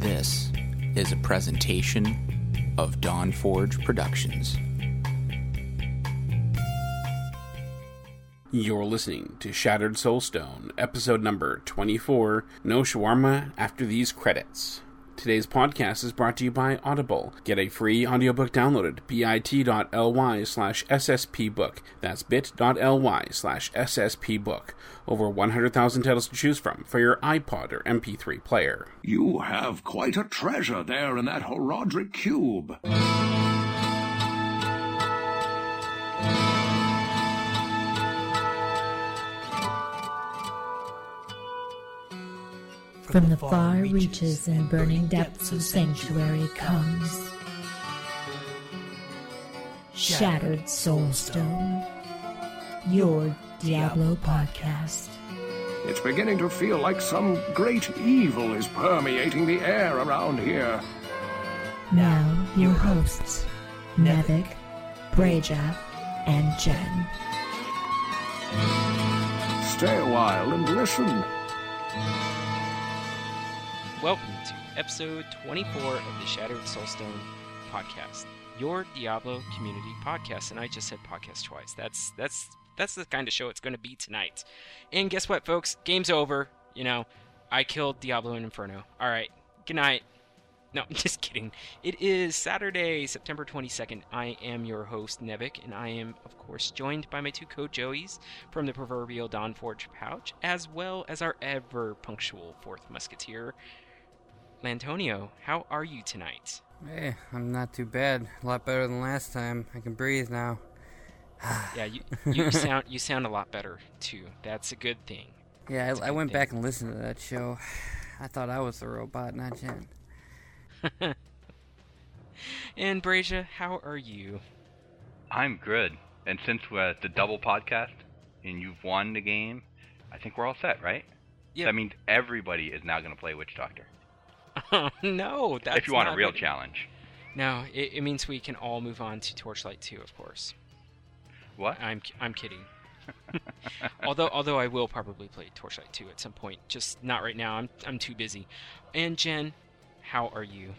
This is a presentation of Dawn Forge Productions. You're listening to Shattered Soulstone, episode number 24 No Shawarma After These Credits. Today's podcast is brought to you by Audible. Get a free audiobook downloaded bit.ly slash sspbook. That's bit.ly slash sspbook. Over 100,000 titles to choose from for your iPod or MP3 player. You have quite a treasure there in that Horadric cube. From the far reaches and burning depths of Sanctuary comes Shattered Soulstone, your Diablo podcast. It's beginning to feel like some great evil is permeating the air around here. Now, your hosts, Nevik, Breja, and Jen. Stay a while and listen. Welcome to episode 24 of the Shattered Soulstone podcast, your Diablo community podcast. And I just said podcast twice. That's that's that's the kind of show it's going to be tonight. And guess what, folks? Game's over. You know, I killed Diablo and Inferno. All right, good night. No, just kidding. It is Saturday, September 22nd. I am your host, Nevik, and I am, of course, joined by my two co Joeys from the proverbial Dawnforge pouch, as well as our ever punctual fourth musketeer, Lantonio. How are you tonight? Hey, I'm not too bad. A lot better than last time. I can breathe now. Yeah, you, you sound you sound a lot better too. That's a good thing. Yeah, I, a I, I good went thing. back and listened to that show. I thought I was the robot, not Jen. And Brasia, how are you? I'm good. And since we're at the double podcast and you've won the game, I think we're all set, right? Yeah. That means everybody is now going to play Witch Doctor. No, that's if you want a not real what- challenge. No, it, it means we can all move on to Torchlight 2, of course. What? I'm I'm kidding. although although I will probably play Torchlight 2 at some point, just not right now. I'm I'm too busy. And Jen, how are you?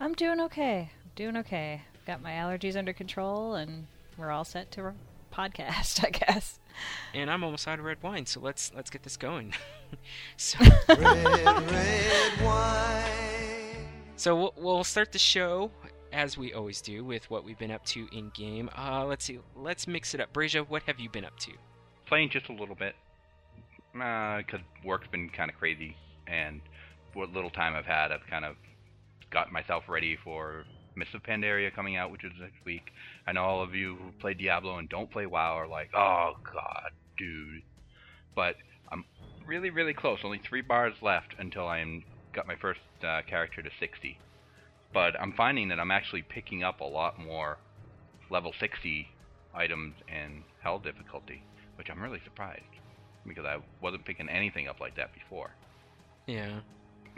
I'm doing okay. Doing okay. Got my allergies under control, and we're all set to re- podcast, I guess. And I'm almost out of red wine, so let's let's get this going. so So we'll, we'll start the show as we always do with what we've been up to in game. Uh, let's see. Let's mix it up. Brasia, what have you been up to? Playing just a little bit. Because work's been kind of crazy. And what little time I've had, I've kind of got myself ready for Mists of Pandaria coming out, which is next week. I know all of you who play Diablo and don't play WoW are like, oh god, dude. But I'm really, really close. Only three bars left until I'm got my first uh, character to 60. But I'm finding that I'm actually picking up a lot more level 60 items in Hell difficulty, which I'm really surprised because I wasn't picking anything up like that before Yeah.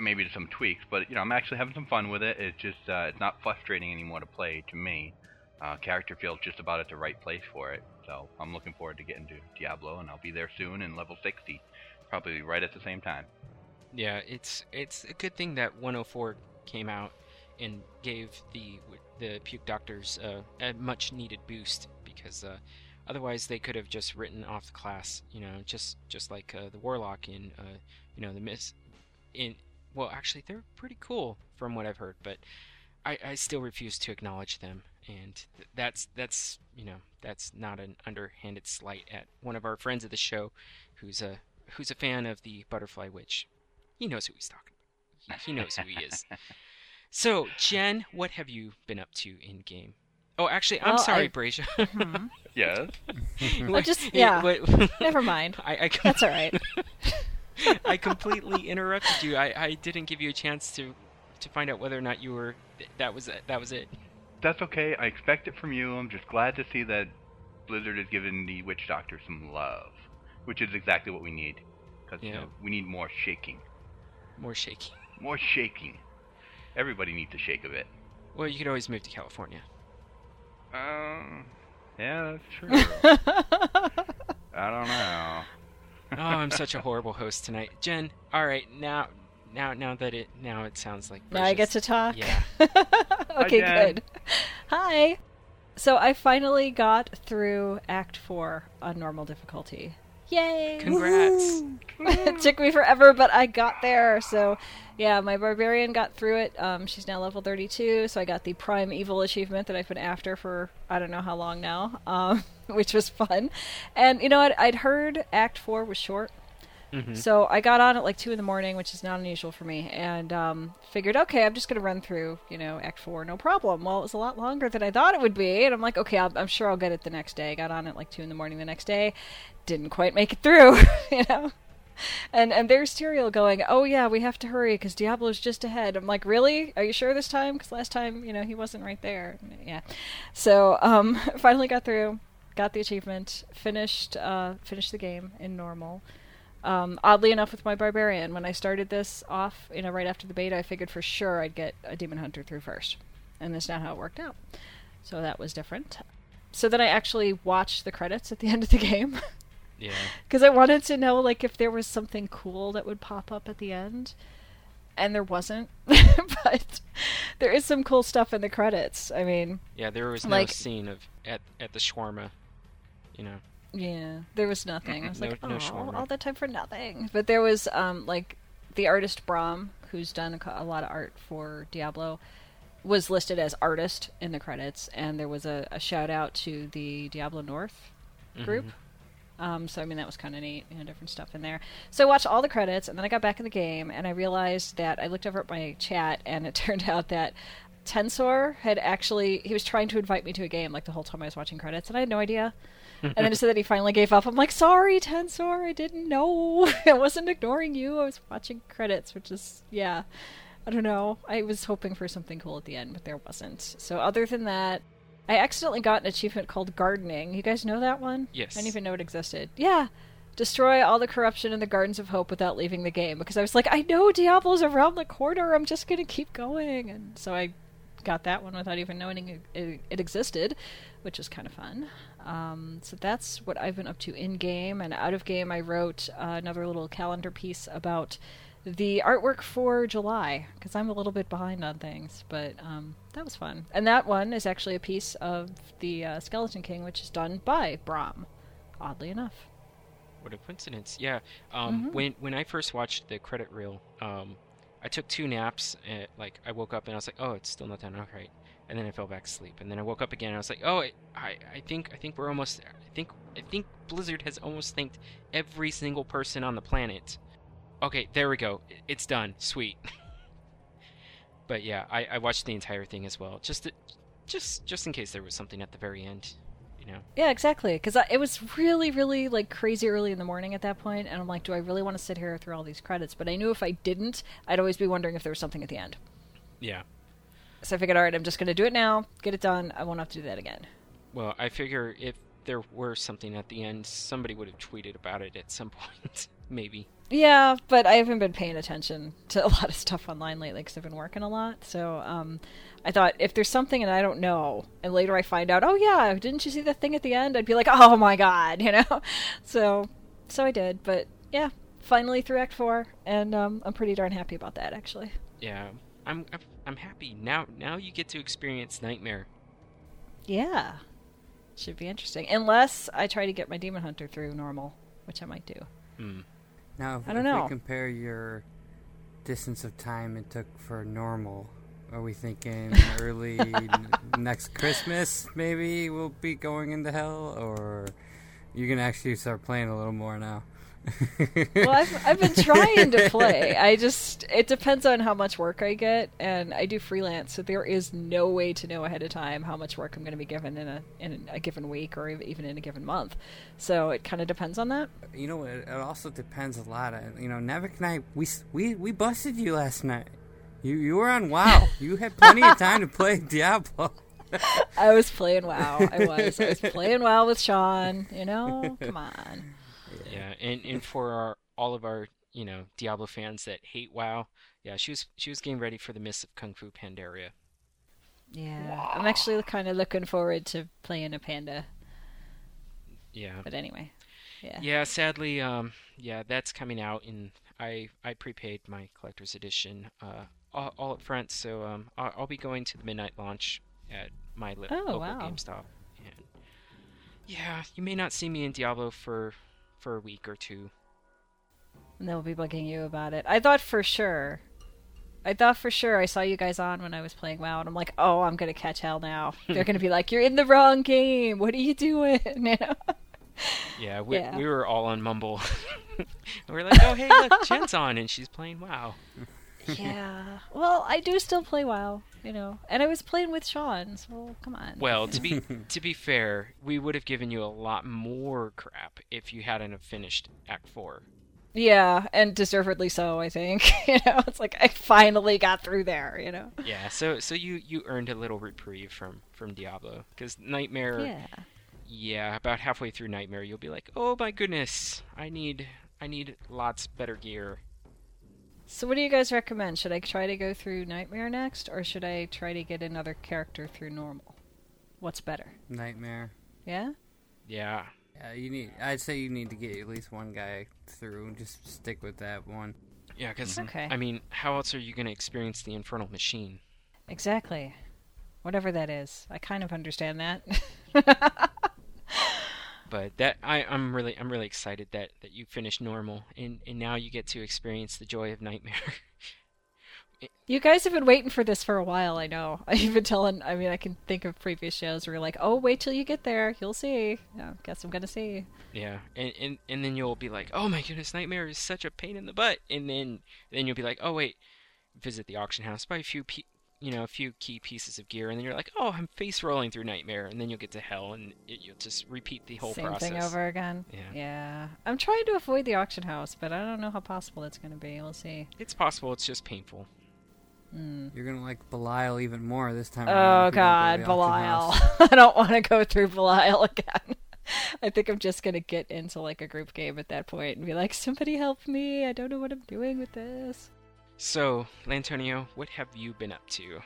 Maybe some tweaks, but you know, I'm actually having some fun with it. It's just uh, it's not frustrating anymore to play to me. Uh, character feels just about at the right place for it, so I'm looking forward to getting to Diablo, and I'll be there soon in level 60, probably right at the same time. Yeah, it's it's a good thing that 104 came out and gave the the puke doctors uh, a much needed boost because uh, otherwise they could have just written off the class, you know, just just like uh, the warlock in uh, you know the miss in well actually they're pretty cool from what I've heard, but I, I still refuse to acknowledge them and th- that's that's you know that's not an underhanded slight at one of our friends of the show who's a who's a fan of the butterfly witch he knows who he's talking about. He, he knows who he is. So, Jen, what have you been up to in game? Oh, actually, I'm Well, sorry, I- Brasia. Hmm. Yes. Well, just- Wait, yeah. wait, Never mind. I, I, That's all right. I completely interrupted you. I, I didn't give you a chance to to find out whether or not you were. That was it. That was it. That's okay. I expect it from you. I'm just glad to see that Blizzard has given the Witch Doctor some love, which is exactly what we need. Because Yeah. we need more shaking. More shaking. More shaking. Everybody needs to shake a bit. Well, you could always move to California. Um, yeah, that's true. I don't know. Oh, I'm such a horrible host tonight. Jen, all right, now now now that it now it sounds like Now I get to talk. Yeah. okay, Jen. good. Hi. So I finally got through Act Four on normal difficulty. Yay! Congrats. it took me forever, but I got there. So, yeah, my barbarian got through it. Um, she's now level 32, so I got the Prime Evil achievement that I've been after for I don't know how long now, um, which was fun. And you know what? I'd heard Act 4 was short. So I got on at like 2 in the morning, which is not unusual for me, and um, figured, okay, I'm just going to run through, you know, Act 4, no problem. Well, it was a lot longer than I thought it would be, and I'm like, okay, I'll, I'm sure I'll get it the next day. I Got on at like 2 in the morning the next day. Didn't quite make it through, you know? And and there's Tyrael going, oh yeah, we have to hurry because Diablo's just ahead. I'm like, really? Are you sure this time? Because last time, you know, he wasn't right there. Yeah. So um, finally got through, got the achievement, finished uh, finished the game in normal. Um, oddly enough, with my barbarian, when I started this off, you know, right after the beta, I figured for sure I'd get a demon hunter through first, and that's not how it worked out. So that was different. So then I actually watched the credits at the end of the game. Yeah. because I wanted to know like if there was something cool that would pop up at the end, and there wasn't. but there is some cool stuff in the credits. I mean, Yeah, there was no Like- scene of at at the shawarma. You know. Yeah, there was nothing. I was No- like, no oh, all that time for nothing. But there was um like the artist Brom, who's done a, a lot of art for Diablo. Was listed as artist in the credits, and there was a, a shout out to the Diablo North group. Um, so I mean that was kind of neat, you know, different stuff in there. So I watched all the credits, and then I got back in the game, and I realized that I looked over at my chat, and it turned out that Tensor had actually he was trying to invite me to a game like the whole time I was watching credits, and I had no idea. And then it said that he finally gave up. I'm like, sorry, Tensor, I didn't know. I wasn't ignoring you. I was watching credits, which is yeah. I don't know. I was hoping for something cool at the end, but there wasn't. So other than that, I accidentally got an achievement called gardening. You guys know that one? Yes. I didn't even know it existed. Yeah. Destroy all the corruption in the Gardens of Hope without leaving the game because I was like, I know Diablo's around the corner. I'm just gonna keep going, and so I got that one without even knowing it, it, it existed, which was kind of fun. Um, so that's what I've been up to in game and out of game. I wrote uh, another little calendar piece about the artwork for July because I'm a little bit behind on things, but um, that was fun. And that one is actually a piece of the uh, Skeleton King, which is done by Brom, oddly enough. What a coincidence! Yeah. Um, Mm-hmm. When when I first watched the credit reel, um, I took two naps. And, like I woke up and I was like, oh, it's still not done. All right. And then I fell back asleep. And then I woke up again. and I was like, oh, I, I, think I think we're almost. there. I think I think Blizzard has almost thanked every single person on the planet. Okay, there we go. It's done. Sweet. but yeah, I, I watched the entire thing as well, just to, just just in case there was something at the very end. You know. Yeah, exactly. Because it was really, really like crazy early in the morning at that point, and I'm like, do I really want to sit here through all these credits? But I knew if I didn't, I'd always be wondering if there was something at the end. Yeah. So I figured, all right, I'm just going to do it now, get it done. I won't have to do that again. Well, I figure if there were something at the end, somebody would have tweeted about it at some point, maybe. Yeah, but I haven't been paying attention to a lot of stuff online lately because I've been working a lot. So um, I thought if there's something and I don't know, and later I find out, oh yeah, didn't you see that thing at the end? I'd be like, oh my god, you know. So, so I did. But yeah, finally through Act Four, and um, I'm pretty darn happy about that actually. Yeah, I'm I'm, I'm happy now. Now you get to experience Nightmare. Yeah, should be interesting. Unless I try to get my Demon Hunter through normal, which I might do. Hmm. Now, if, I don't if know. we compare your distance of time it took for normal, are we thinking early n- next Christmas? Maybe we'll be going into hell, or you can actually start playing a little more now. well, I've, I've been trying to play. I just it depends on how much work I get, and I do freelance, so there is no way to know ahead of time how much work I'm going to be given in a in a given week or even in a given month. So it kind of depends on that. you know, it, it also depends a lot. On, you know, Navik and I, we we we busted you last night. You you were on WoW. you had plenty of time to play Diablo. I was playing WoW. I was. I was playing WoW with Sean. You know, come on. Yeah, and and for our all of our you know Diablo fans that hate WoW, yeah, she was she was getting ready for the Mists of Kung Fu Pandaria. Yeah, I'm actually kind of looking forward to playing a panda. Yeah. But anyway, yeah. Yeah, sadly, um, yeah, that's coming out in I I prepaid my collector's edition uh, all, all up front, so um, I'll, I'll be going to the midnight launch at my li- Oh, local wow. GameStop. And yeah, you may not see me in Diablo for for a week or two. And they'll be bugging you about it. I thought for sure. I thought for sure I saw you guys on when I was playing WoW, and I'm like, oh, I'm gonna catch hell now. They're gonna be like, you're in the wrong game. What are you doing? You know? Yeah, we, Yeah. we were all on Mumble. we are like, oh hey, look, Jen's on and she's playing WoW. yeah. Well, I do still play WoW, you know, and I was playing with Sean, so come on. Well, to be to be fair, we would have given you a lot more crap if you hadn't have finished Act Four. Yeah, and deservedly so, I think. you know, it's like I finally got through there. You know. Yeah, so so you you earned a little reprieve from from Diablo because Nightmare. Yeah. yeah, about halfway through Nightmare, you'll be like, oh my goodness, I need I need lots better gear. So, what do you guys recommend? Should I try to go through Nightmare next, or should I try to get another character through normal? What's better? Nightmare. Yeah. Yeah, Yeah, you need. I'd say you need to get at least one guy through. And Just stick with that one. yeah, because mm-hmm. Okay. I mean, how else are you gonna experience the Infernal Machine? Exactly. Whatever that is, I kind of understand that. But that I I'm really I'm really excited that that you finished normal and and now you get to experience the joy of Nightmare. you guys have been waiting for this for a while. I know. I've been telling. I mean, I can think of previous shows where you're like, "Oh, wait till you get there. You'll see." Yeah, guess I'm gonna see. Yeah, and, and and then you'll be like, "Oh my goodness, Nightmare is such a pain in the butt," and then then you'll be like, "Oh wait, visit the auction house, buy a few pe- you know a few key pieces of gear," and then you're like, "Oh, I'm face rolling through Nightmare," and then you'll get to Hell, and it, you'll just repeat the whole Same process. thing over again. Yeah. Yeah. I'm trying to avoid the auction house, but I don't know how possible that's gonna be. We'll see. It's possible. It's just painful. Mm. You're gonna like Belial even more this time. Oh if you don't God, go to the auction Belial! I don't want to go through Belial again. I think I'm just gonna get into like a group game at that point and be like, "Somebody help me! I don't know what I'm doing with this." So, Lantonio, what have you been up to?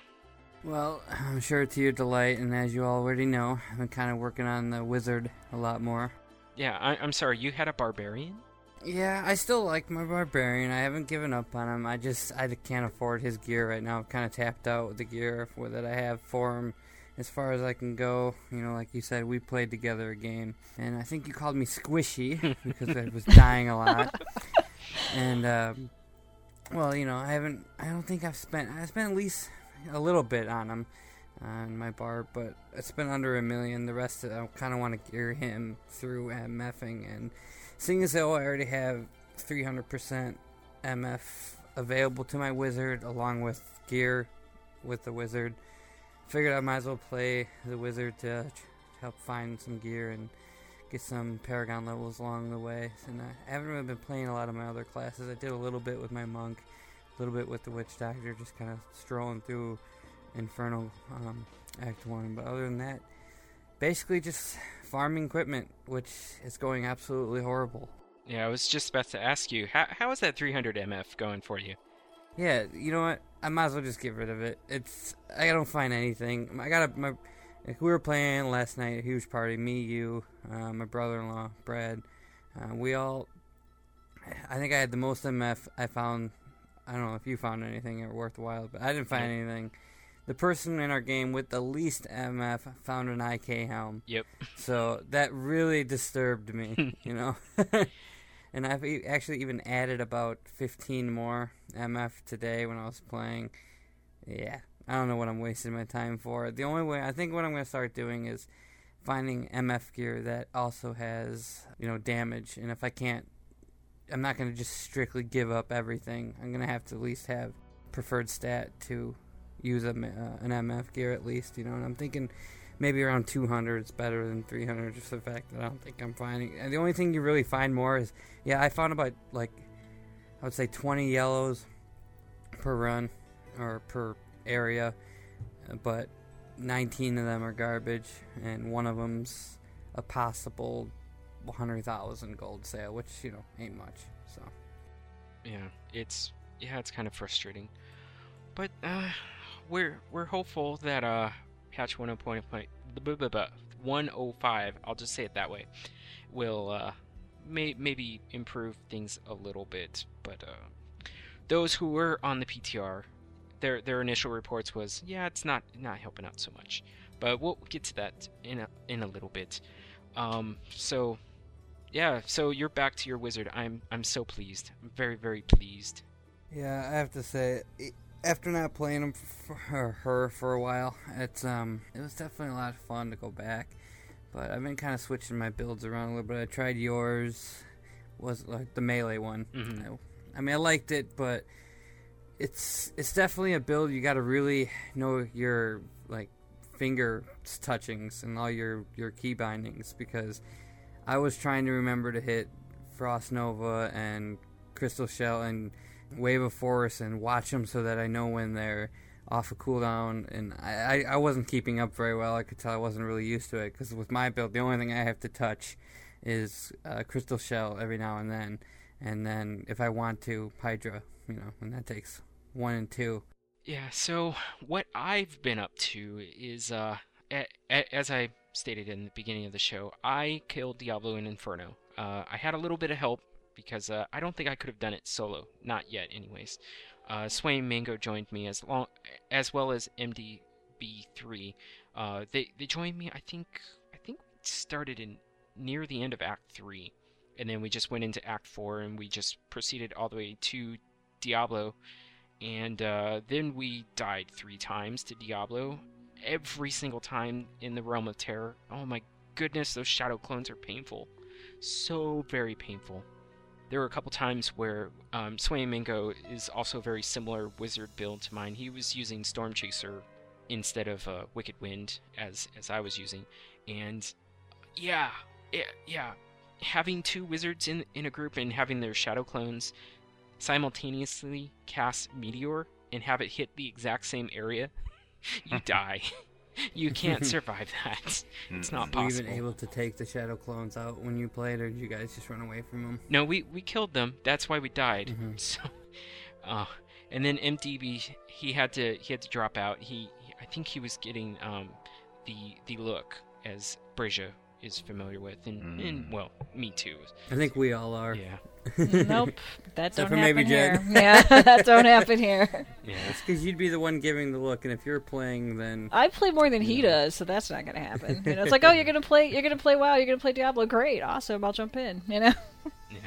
Well, I'm sure to your delight, and as you already know, I've been kind of working on the wizard a lot more. Yeah, I, I'm sorry. You had a barbarian. Yeah, I still like my barbarian. I haven't given up on him. I just I can't afford his gear right now. I'm kind of tapped out with the gear for, that I have for him. As far as I can go, you know, like you said, we played together a game, and I think you called me squishy because I was dying a lot. And um, well, you know, I haven't. I don't think I've spent. I spent at least a little bit on him uh, on my bar, but it's been under a million. The rest, of I kind of want to gear him through MFing, and seeing as though I already have 300% MF available to my wizard, along with gear with the wizard, figured I might as well play the wizard to help find some gear and get some Paragon levels along the way. And I haven't really been playing a lot of my other classes. I did a little bit with my monk, a little bit with the witch doctor, just kind of strolling through Infernal um, Act One. But other than that, basically just farming equipment, which is going absolutely horrible. Yeah, I was just about to ask you, how how is that 300 MF going for you? Yeah, you know what? I might as well just get rid of it. It's I don't find anything. I got a, my like we were playing last night, a huge party. Me, you, uh, my brother-in-law, Brad. Uh, we all. I think I had the most MF I found. I don't know if you found anything worthwhile, but I didn't find anything. The person in our game with the least MF found an IK helm. Yep. So that really disturbed me, you know. and I've actually even added about 15 more MF today when I was playing. Yeah, I don't know what I'm wasting my time for. The only way I think what I'm going to start doing is finding MF gear that also has, you know, damage. And if I can't, I'm not going to just strictly give up everything. I'm going to have to at least have preferred stat to use a, uh, an MF gear at least, you know. And I'm thinking maybe around 200 is better than 300 just the fact that i don't think i'm finding and the only thing you really find more is yeah i found about like i would say 20 yellows per run or per area but 19 of them are garbage and one of them's a possible 100000 gold sale which you know ain't much so Yeah, it's yeah, it's kind of frustrating, but uh, we're we're hopeful that uh, patch 105, 105, I'll just say it that way, will uh, may maybe improve things a little bit. But uh, those who were on the PTR, their their initial reports was, yeah, it's not not helping out so much. But we'll get to that in a in a little bit. Um, so yeah, so you're back to your wizard. I'm I'm so pleased. I'm very very pleased. Yeah, I have to say, after not playing him for her, her for a while, it's um, it was definitely a lot of fun to go back. But I've been kind of switching my builds around a little bit. I tried yours, was like the melee one. Mhm. I, I mean, I liked it, but it's it's definitely a build you got to really know your like finger touchings and all your your key bindings because I was trying to remember to hit Frost Nova and Crystal Shell and Wave of Force and watch them so that I know when they're off a cooldown. And I, I, I wasn't keeping up very well. I could tell I wasn't really used to it because with my build, the only thing I have to touch is uh, Crystal Shell every now and then. And then if I want to, Hydra, you know, and that takes one and two. Yeah, so what I've been up to is, uh, a- a- as I stated in the beginning of the show, I killed Diablo in Inferno. Uh, I had a little bit of help because uh, I don't think I could have done it solo, not yet, anyways. Uh, Swain Mango joined me as long as well as MDB3. Uh, they they joined me. I think I think we started in near the end of Act Three, and then we just went into Act Four, and we just proceeded all the way to Diablo and uh, then we died three times to Diablo. Every single time in the Realm of Terror. Oh my goodness, those shadow clones are painful. So very painful. There were a couple times where um, Mingo is also a very similar wizard build to mine. He was using Storm Chaser instead of uh, Wicked Wind as as I was using, and yeah, yeah, yeah, having two wizards in in a group and having their shadow clones simultaneously cast Meteor and have it hit the exact same area, you die. you can't survive that. It's not possible. Were you even able to take the shadow clones out when you played, or did you guys just run away from them? No, we we killed them. That's why we died. Mhm. So, uh, and then MDB he had to he had to drop out. He, he- I think he was getting um the the look as Brizia is familiar with, and, and Mm. well, me too. I think we all are. Yeah, nope, that Except don't for happen maybe here. Yeah, that don't happen here. yeah. It's because you'd be the one giving the look, and if you're playing, then I play more than he does, so that's not gonna happen. You know, it's like, oh, you're gonna play, you're gonna play WoW, you're gonna play Diablo, great, awesome, I'll jump in. You know, Yeah.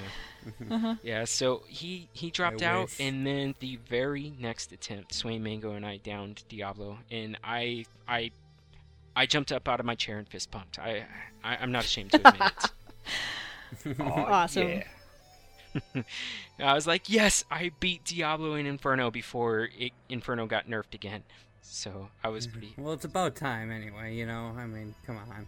Mm-hmm. Uh-huh. Yeah, so he he dropped out, wish. and then the very next attempt, Swain Mango and I downed Diablo, and I I I jumped up out of my chair and fist pumped. I, I I'm not ashamed to admit it. awesome. Yeah. I was like, yes, I beat Diablo in Inferno before it, Inferno got nerfed again. So I was pretty well, it's about time anyway. You know, I mean, come on.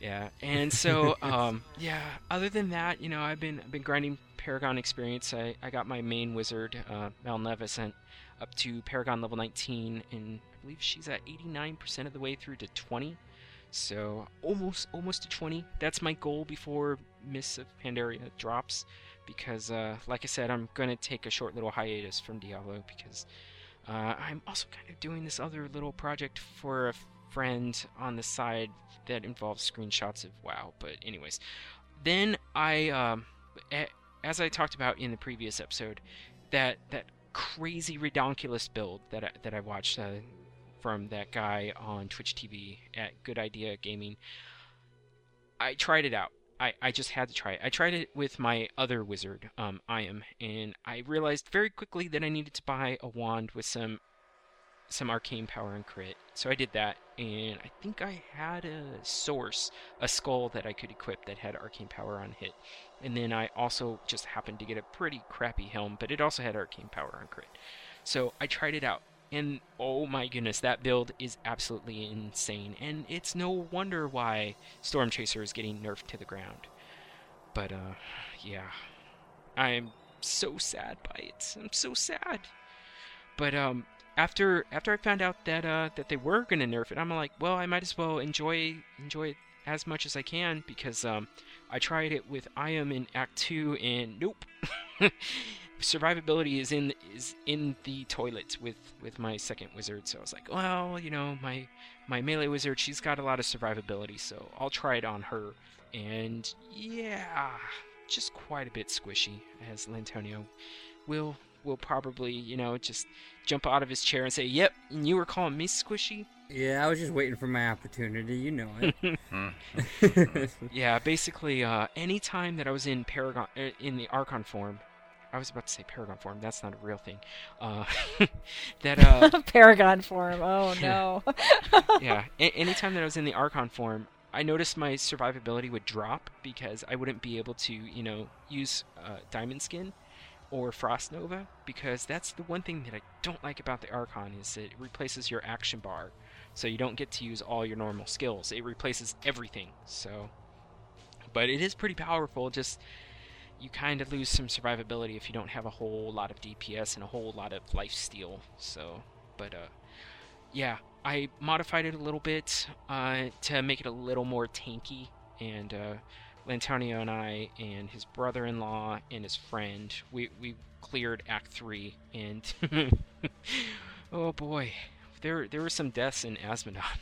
Yeah, and so um, yeah. Other than that, you know, I've been I've been grinding Paragon experience. I, I got my main wizard, uh, Malneficent, up to Paragon level 19, and I believe she's at 89% of the way through to 20. So almost almost to 20. That's my goal before Mists of Pandaria drops, because uh, like I said, I'm gonna take a short little hiatus from Diablo because uh, I'm also kind of doing this other little project for a friend on the side that involves screenshots of WoW. But anyways, then I, um, as I talked about in the previous episode, that that crazy redonkulous build that I, that I watched uh, from that guy on Twitch TV at Good Idea Gaming. I tried it out. I, I just had to try it. I tried it with my other wizard, um, Iam, and I realized very quickly that I needed to buy a wand with some some arcane power and crit. So I did that, and I think I had a source, a skull that I could equip that had arcane power on hit. And then I also just happened to get a pretty crappy helm, but it also had arcane power on crit. So I tried it out, and oh my goodness, that build is absolutely insane. And it's no wonder why Storm Chaser is getting nerfed to the ground. But uh, yeah, I'm so sad by it. I'm so sad. But um, after after I found out that uh that they were gonna nerf it, I'm like, well, I might as well enjoy enjoy it as much as I can because um I tried it with I am in Act Two and nope, survivability is in is in the toilet with with my second wizard. So I was like, well, you know, my my melee wizard, she's got a lot of survivability, so I'll try it on her. And yeah, just quite a bit squishy, as Lantonio will will probably you know just jump out of his chair and say, "Yep, and you were calling me squishy." Yeah, I was just waiting for my opportunity. You know it. Yeah, basically, uh, anytime that I was in Paragon uh, in the Archon form, I was about to say Paragon form. That's not a real thing. Uh, that uh, Paragon form. Oh no. yeah, a- anytime that I was in the Archon form, I noticed my survivability would drop because I wouldn't be able to, you know, use uh, Diamond Skin or Frost Nova because that's the one thing that I don't like about the Archon is it replaces your action bar, so you don't get to use all your normal skills. It replaces everything. So, but it is pretty powerful. Just you kind of lose some survivability if you don't have a whole lot of DPS and a whole lot of life steal. So, but uh, yeah, I modified it a little bit uh, to make it a little more tanky. And uh, Lantonio and I, and his brother-in-law and his friend, we we cleared Act Three, and oh boy, there there were some deaths in Azmodan.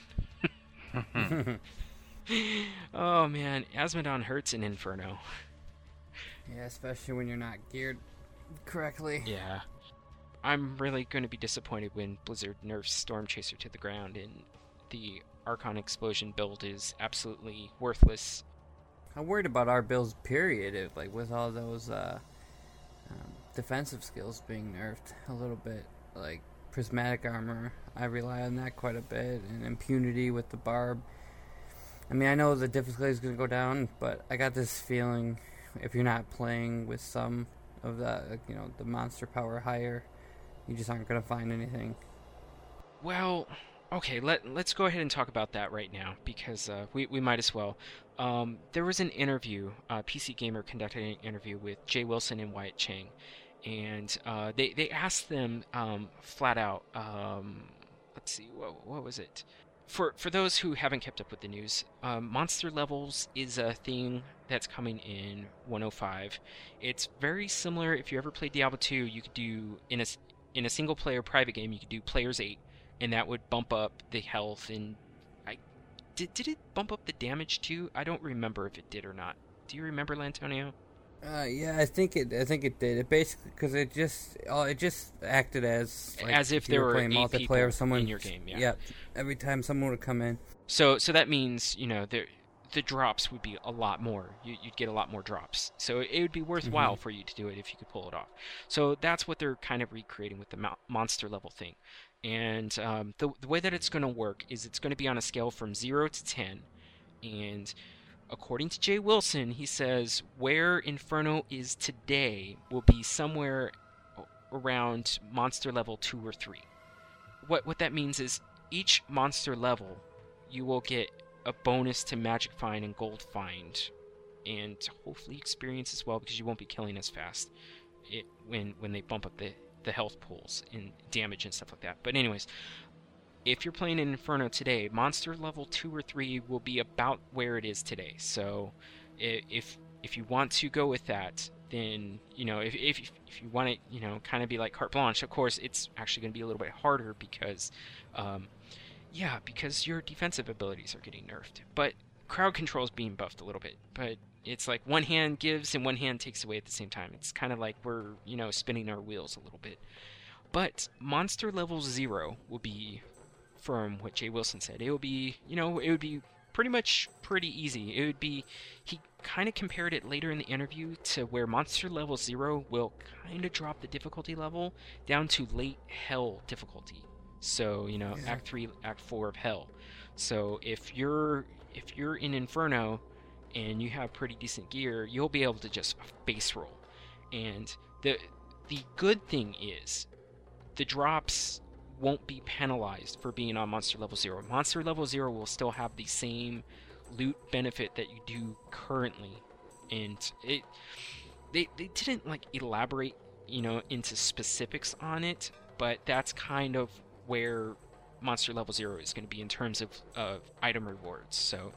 oh man, Azmodan hurts in Inferno. Yeah, especially when you're not geared correctly. Yeah. I'm really going to be disappointed when Blizzard nerfs Storm Chaser to the ground and the Archon Explosion build is absolutely worthless. I'm worried about our builds. Period. If, like with all those uh, um, defensive skills being nerfed a little bit, like prismatic armor, I rely on that quite a bit, and impunity with the barb. I mean, I know the difficulty is going to go down, but I got this feeling if you're not playing with some of the, you know, the monster power higher, you just aren't going to find anything. Well, okay, let, let's go ahead and talk about that right now because uh, we, we might as well. Um, there was an interview, uh, PC Gamer conducted an interview with Jay Wilson and Wyatt Cheng, and uh, they, they asked them um, flat out, um, let's see, what, what was it? For, for those who haven't kept up with the news, um, monster levels is a thing that's coming in 105. It's very similar. If you ever played Diablo 2, you could do in a in a single player private game, you could do players eight, and that would bump up the health and I did did it bump up the damage too? I don't remember if it did or not. Do you remember, Lantonio? Uh, yeah, I think it. I think it did. It basically because it just, oh, it just acted as like, As if you there were were playing multiplayer. someone in your game, yeah. Every time someone would come in, So so that means you know the the drops would be a lot more. You, you'd get a lot more drops. So it would be worthwhile for you to do it if you could pull it off. So that's what they're kind of recreating with the mo- monster level thing. And um, the the way that it's going to work is it's going to be on a scale from zero to ten, and according to Jay Wilson, he says where Inferno is today will be somewhere around monster level two or three. What what that means is each monster level you will get a bonus to magic find and gold find. And hopefully experience as well because you won't be killing as fast it, when when they bump up the, the health pools and damage and stuff like that. But anyways if you're playing in inferno today monster level 2 or 3 will be about where it is today. So if if you want to go with that then you know if, if, if you want to you know kind of be like carte blanche of course it's actually going to be a little bit harder because um, yeah, because your defensive abilities are getting nerfed. But crowd control is being buffed a little bit. But it's like one hand gives and one hand takes away at the same time. It's kind of like we're, you know, spinning our wheels a little bit. But monster level zero will be, from what Jay Wilson said, it will be, you know, it would be pretty much pretty easy. It would be, he kind of compared it later in the interview to where monster level zero will kind of drop the difficulty level down to late hell difficulty. So you know, Yeah. Act Three, Act Four of Hell. So if you're if you're in Inferno and you have pretty decent gear, you'll be able to just base roll. And the the good thing is the drops won't be penalized for being on monster level 0. Monster level 0 will still have the same loot benefit that you do currently. And it they they didn't like elaborate, you know, into specifics on it, but that's kind of where monster level 0 is going to be in terms of of item rewards. So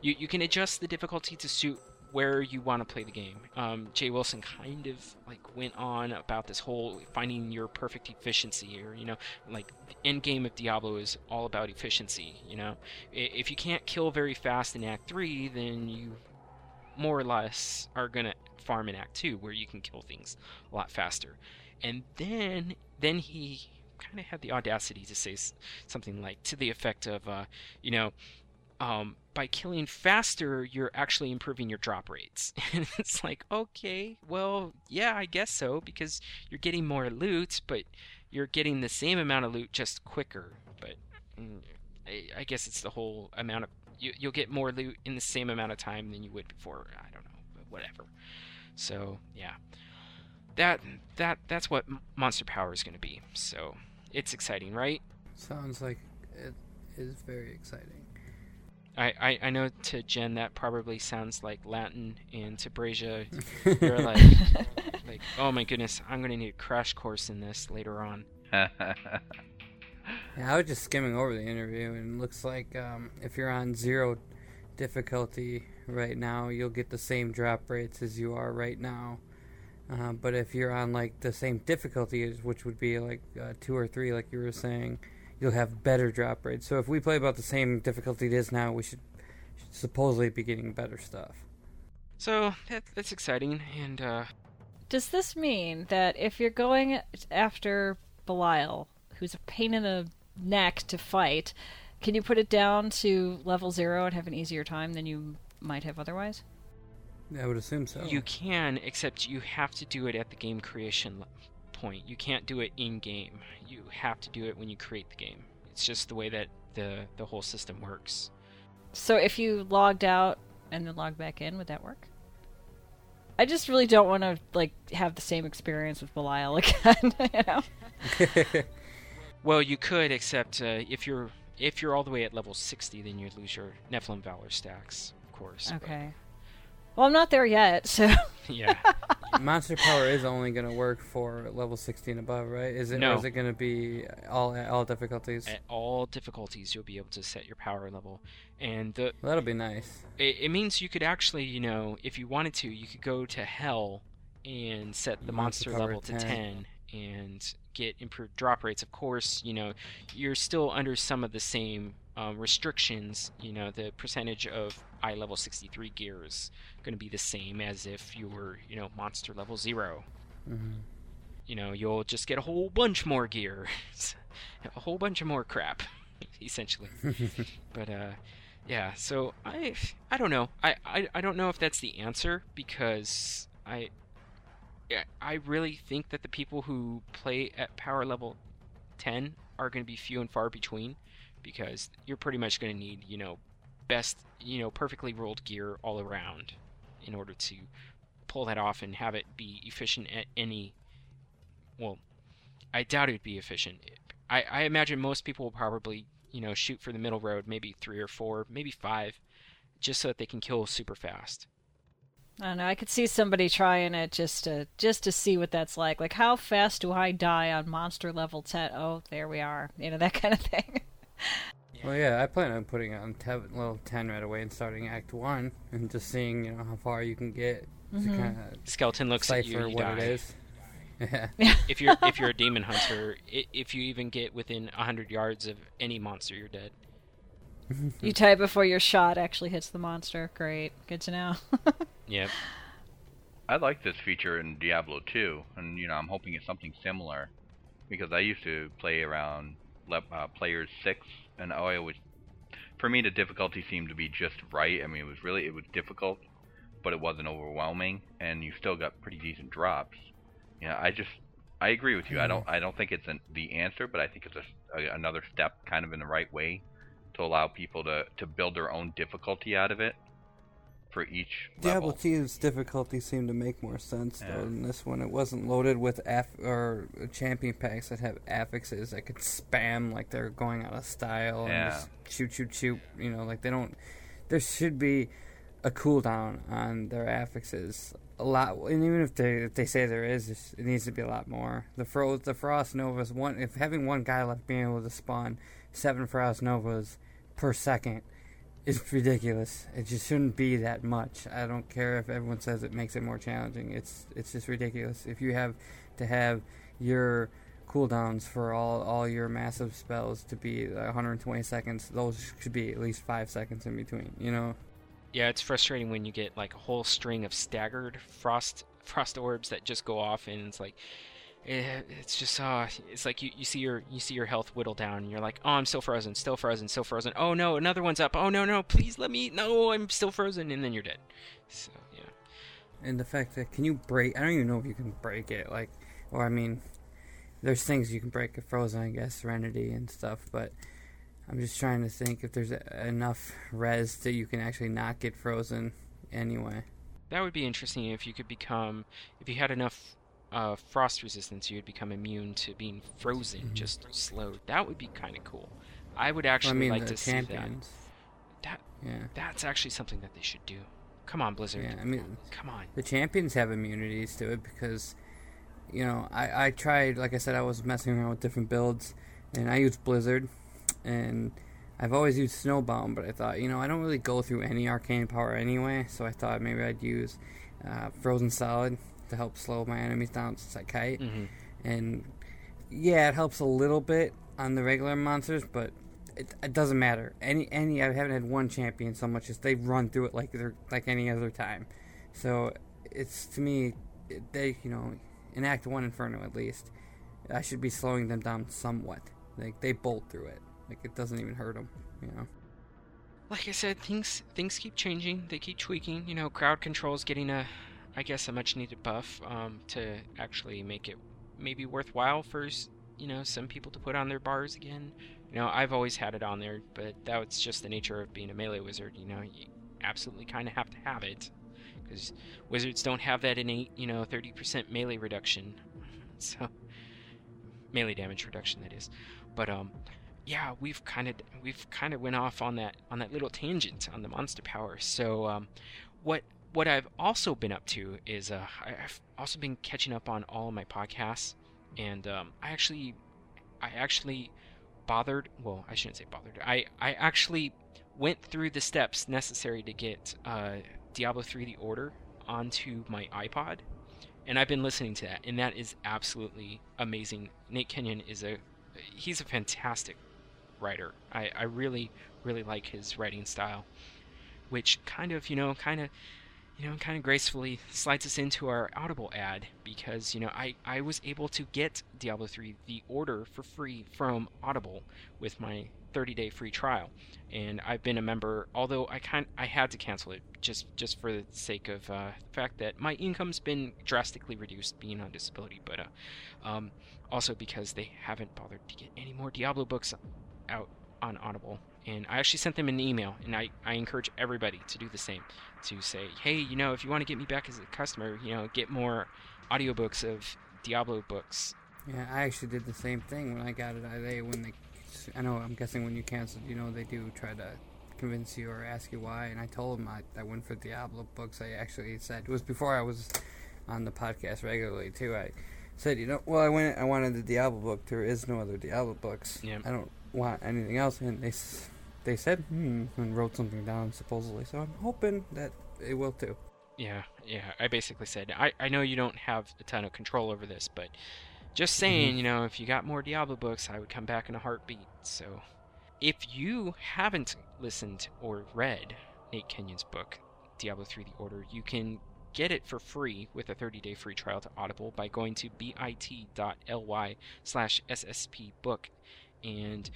you you can adjust the difficulty to suit where you want to play the game. Um, Jay Wilson kind of like went on about this whole finding your perfect efficiency, or you know, like the end game of Diablo is all about efficiency. You know, if you can't kill very fast in Act Three, then you more or less are gonna farm in Act Two, where you can kill things a lot faster. And then then he kind of had the audacity to say something like to the effect of, uh, you know, um, by killing faster, you're actually improving your drop rates. And it's like, okay, well, yeah, I guess so, because you're getting more loot, but you're getting the same amount of loot just quicker. But mm, I, I guess it's the whole amount of you, you'll get more loot in the same amount of time than you would before. I don't know, but whatever. So yeah, that that that's what Monster Power is going to be. So it's exciting, right? Sounds like it is very exciting. I, I, I know to Jen that probably sounds like Latin, and to Brazia, you're like, like, oh my goodness, I'm gonna need a crash course in this later on. Yeah, I was just skimming over the interview, and it looks like um, if you're on zero difficulty right now, you'll get the same drop rates as you are right now. Uh, but if you're on like the same difficulty, as- which would be like uh, two or three, like you were saying, you'll have better drop rates. So if we play about the same difficulty it is now, we should, should supposedly be getting better stuff. So that, that's exciting, and uh, Does this mean that if you're going after Belial, who's a pain in the neck to fight, can you put it down to level zero and have an easier time than you might have otherwise? I would assume so. you can, except you have to do it at the game creation point. You can't do it in game. You have to do it when you create the game. It's just the way that the the whole system works. So if you logged out and then logged back in, would that work? I just really don't want to like have the same experience with Belial again. you know? Well, you could, except uh, if you're if you're all the way at level 60, then you'd lose your Nephilim Valor stacks, of course. but- Okay. Well, I'm not there yet, so yeah. Monster power is only going to work for level 60 and above, right? Is it? No. Or is it going to be all all difficulties? At all difficulties, you'll be able to set your power level, and the Well, that'll be nice. it, it means you could actually, you know, if you wanted to, you could go to hell and set the Monster monster, power level to 10. 10 and get improved drop rates. Of course, you know, you're still under some of the same um, restrictions. You know, the percentage of eye level 63 gear is going to be the same as if you were, you know, monster level 0. hmm You know, you'll just get a whole bunch more gear, a whole bunch of more crap, essentially. but uh, yeah. So I I don't know. I, I I don't know if that's the answer because I I really think that the people who play at power level 10 are going to be few and far between because you're pretty much going to need you know best you know perfectly rolled gear all around in order to pull that off and have it be efficient at any well i doubt it'd be efficient. I i imagine most people will probably you know shoot for the middle road maybe three or four maybe five just so that they can kill super fast I don't know. I could see somebody trying it just to just to see what that's like. Like, how fast do I die on monster level ten? Oh, there we are. You know that kind of thing. Well, yeah, I plan on putting it on te- level 10 right away and starting Act 1 and just seeing, you know, how far you can get to mm-hmm. kind of skeleton looks at you cipher you what die. it is. Yeah. if you're if you're a demon hunter if you even get within 100 yards of any monster you're dead you die before your shot actually hits the monster. Great, good to know. yep I like this feature in Diablo 2, and you know I'm hoping it's something similar, because I used to play around le- uh, players six, and I always, for me the difficulty seemed to be just right. I mean it was really it was difficult, but it wasn't overwhelming, and you still got pretty decent drops. Yeah, I just I agree with you. I don't I don't think it's an, the answer, but I think it's a, a, another step kind of in the right way to allow people to to build their own difficulty out of it for each Diablo level. 2's difficulty seemed to make more sense Yeah. though than this one. It wasn't loaded with aff- or champion packs that have affixes that could spam like they're going out of style Yeah. and just shoot, shoot, shoot. You know, like they don't. There should be a cooldown on their affixes. A lot, and even if they if they say there is, it needs to be a lot more. The fro the frost novas one if having one guy left being able to spawn seven frost novas per second is ridiculous. It just shouldn't be that much. I don't care if everyone says it makes it more challenging. It's it's just ridiculous. If you have to have your cooldowns for all all your massive spells to be 120 seconds, those should be at least five seconds in between. You know. Yeah, it's frustrating when you get like a whole string of staggered frost frost orbs that just go off, and it's like, eh, it's just uh, it's like you, you see your you see your health whittle down, and you're like, oh, I'm still frozen, still frozen, still frozen. Oh no, another one's up. Oh no, no, please let me. No, I'm still frozen, and then you're dead. So yeah. And the fact that can you break? I don't even know if you can break it. Like, or I mean, there's things you can break it frozen, I guess, Serenity and stuff. But I'm just trying to think if there's enough res that you can actually not get frozen anyway. That would be interesting if you could become, if you had enough uh, frost resistance, you would become immune to being frozen, Mhm. just slowed. That would be kind of cool. I would actually Well, I mean, like to see champions. that. That Yeah. that's actually something that they should do. Come on, Blizzard. Yeah, I mean, Come on. the champions have immunities to it because, you know, I, I tried, like I said, I was messing around with different builds, and I used Blizzard, and I've always used Snowbound, but I thought, you know, I don't really go through any arcane power anyway, so I thought maybe I'd use uh, Frozen Solid to help slow my enemies down since I kite. hmm And yeah, it helps a little bit on the regular monsters, but it, it doesn't matter. Any any I haven't had one champion so much as they run through it like they're like any other time. So it's to me they you know in Act One Inferno at least I should be slowing them down somewhat. Like they bolt through it. Like it doesn't even hurt them. You know. Like I said, things things keep changing. They keep tweaking. You know, crowd control is getting a, I guess, a much needed buff um, to actually make it maybe worthwhile for you know some people to put on their bars again. You know, I've always had it on there, but that's just the nature of being a melee wizard. You know, you absolutely kind of have to have it because wizards don't have that innate, you know, 30% melee reduction. So melee damage reduction that is. But um yeah, we've kind of we've kind of went off on that on that little tangent on the monster power. So um what what I've also been up to is uh I've also been catching up on all of my podcasts and um I actually I actually bothered well I shouldn't say bothered I I actually went through the steps necessary to get uh Diablo 3 the order onto my iPod and I've been listening to that and that is absolutely amazing. Nate Kenyon is a he's a fantastic writer. I, I really really like his writing style which kind of you know kind of you know kind of gracefully slides us into our audible ad because you know I, I was able to get diablo 3 the order for free from audible with my 30 day free trial. And i've been a member although i kind i had to cancel it just just for the sake of uh, the fact that my income's been drastically reduced being on disability but uh, um, also because they haven't bothered to get any more diablo books out on audible and i actually sent them an email and i, I encourage everybody to do the same to say hey you know if you want to get me back as a customer you know get more audiobooks of diablo books Yeah, I actually did the same thing when I got it. I they when they, I know I'm guessing when you canceled, you know they do try to convince you or ask you why. And I told them I, I went for Diablo books. I actually said it was before I was on the podcast regularly too. I said, you know, well I went I wanted the Diablo book. There is no other Diablo books. Yeah. I don't want anything else. And they they said hmm and wrote something down supposedly. So I'm hoping that it will too. Yeah, yeah. I basically said, I, I know you don't have a ton of control over this, but just saying, you know, if you got more Diablo books, I would come back in a heartbeat. So, if you haven't listened or read Nate Kenyon's book, Diablo 3 The Order, you can get it for free with a 30 day free trial to Audible by going to bit.ly slash sspbook. And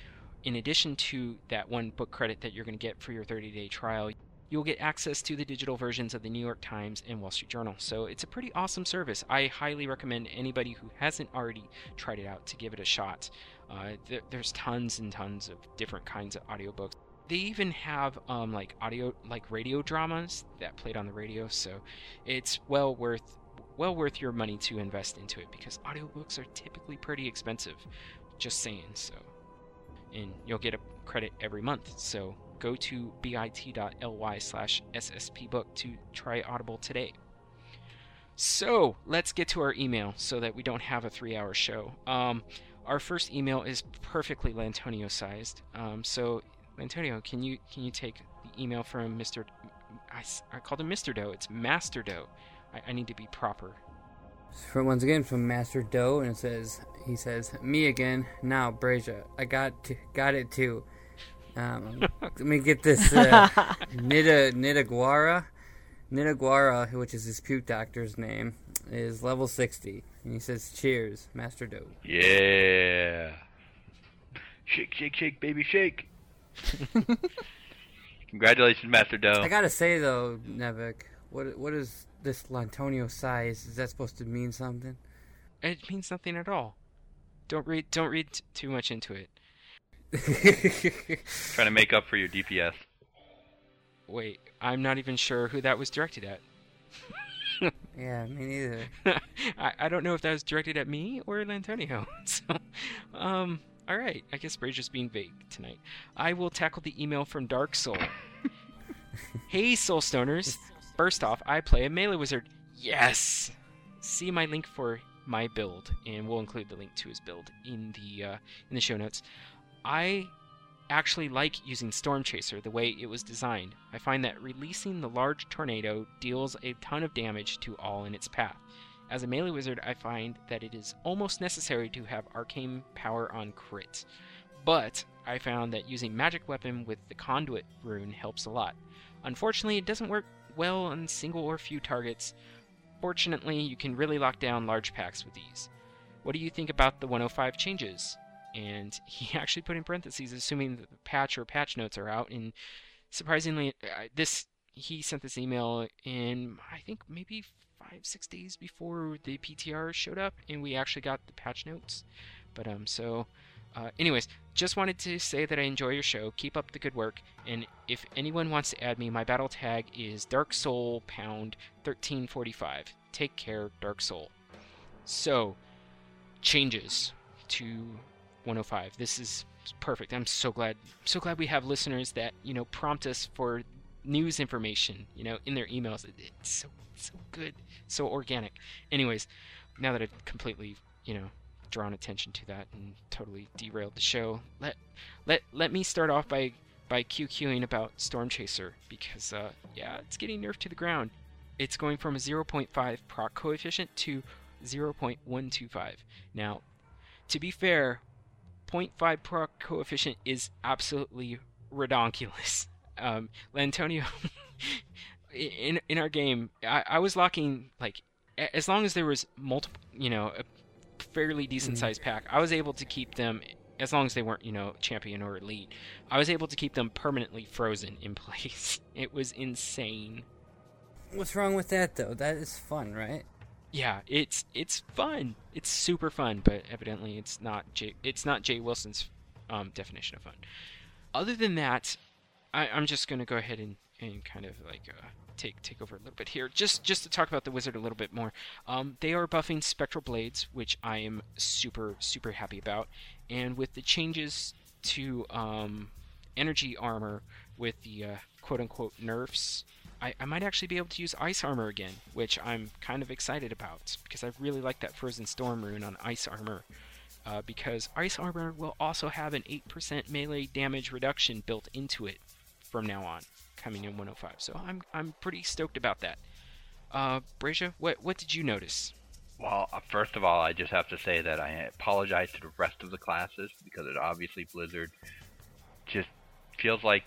in addition to that one book credit that you're going to get for your 30 day trial, you'll get access to the digital versions of the New York Times and Wall Street Journal. So it's a pretty awesome service. I highly recommend anybody who hasn't already tried it out to give it a shot. Uh, th- there's tons and tons of different kinds of audiobooks. They even have um, like audio, like radio dramas that played on the radio. So it's well worth well worth your money to invest into it because audiobooks are typically pretty expensive. Just saying. So, and you'll get a credit every month. So go to bit.ly slash sspbook to try Audible today. So let's get to our email so that we don't have a three-hour show. Um, our first email is perfectly Lantonio sized. Um, so Lantonio, can you can you take the email from Mr. I called him Mr. Doe. It's Master Doe. I, I need to be proper. From once again from Master Doe, and it says he says me again now, Brazia. I got to, got it too. Um, let me get this. Uh, Nida Nidaguara, Nidaguara, which is his puke doctor's name, is level 60. And he says, Cheers, Master Doe. Yeah. Shake, shake, shake, baby, shake. Congratulations, Master Doe. I gotta say, though, Nevik, what what is this Lantonio size? Is that supposed to mean something? It means nothing at all. Don't read don't read t- too much into it. Trying to make up for your DPS. Wait, I'm not even sure who that was directed at. yeah, me neither. I, I don't know if that was directed at me or Lantonio. So, um, all right. I guess Brazier's being vague tonight. I will tackle the email from Dark Soul. hey, Soul Stoners. First off, I play a melee wizard. Yes. See my link for my build, and we'll include the link to his build in the uh, in the show notes. I actually like using Storm Chaser the way it was designed. I find that releasing the large tornado deals a ton of damage to all in its path. As a melee wizard, I find that it is almost necessary to have arcane power on crit. But I found that using magic weapon with the conduit rune helps a lot. Unfortunately, it doesn't work well on single or few targets. Fortunately, you can really lock down large packs with these. What do you think about the 105 changes? And he actually put in parentheses, assuming that the patch or patch notes are out. And surprisingly, this he sent this email in I think maybe five six days before the PTR showed up, and we actually got the patch notes. But um, so uh, anyways, just wanted to say that I enjoy your show. Keep up the good work. And if anyone wants to add me, my battle tag is Dark Soul Pound 1345. Take care, Dark Soul. So, changes to 105. This is perfect. I'm so glad, so glad we have listeners that you know prompt us for news information. You know, in their emails. It's so so good, so organic. Anyways, now that I've completely you know drawn attention to that and totally derailed the show, let let let me start off by by QQing about Storm Chaser because uh, yeah, it's getting nerfed to the ground. It's going from a 0.5 proc coefficient to 0.125. Now, to be fair, 0.5 proc coefficient is absolutely redonkulous. Um, Lantonio, in in our game, I, I was locking like as long as there was multiple, you know, fairly decent sized pack, I was able to keep them as long as they weren't, you know, champion or elite. I was able to keep them permanently frozen in place. It was insane. What's wrong with that though? That is fun, right? Yeah, it's it's fun. It's super fun, but evidently it's not Jay, it's not Jay Wilson's um, definition of fun. Other than that, I, I'm just gonna go ahead and, and kind of like uh, take take over a little bit here, just just to talk about the wizard a little bit more. Um, they are buffing spectral blades, which I am super super happy about, and with the changes to um, energy armor with the uh, quote unquote nerfs. I, I might actually be able to use ice armor again, which I'm kind of excited about because I really like that frozen storm rune on ice armor. Uh, because ice armor will also have an 8% melee damage reduction built into it from now on, coming in 105. So I'm I'm pretty stoked about that. Uh, Brazier, what what did you notice? Well, uh, first of all, I just have to say that I apologize to the rest of the classes because it obviously Blizzard just feels like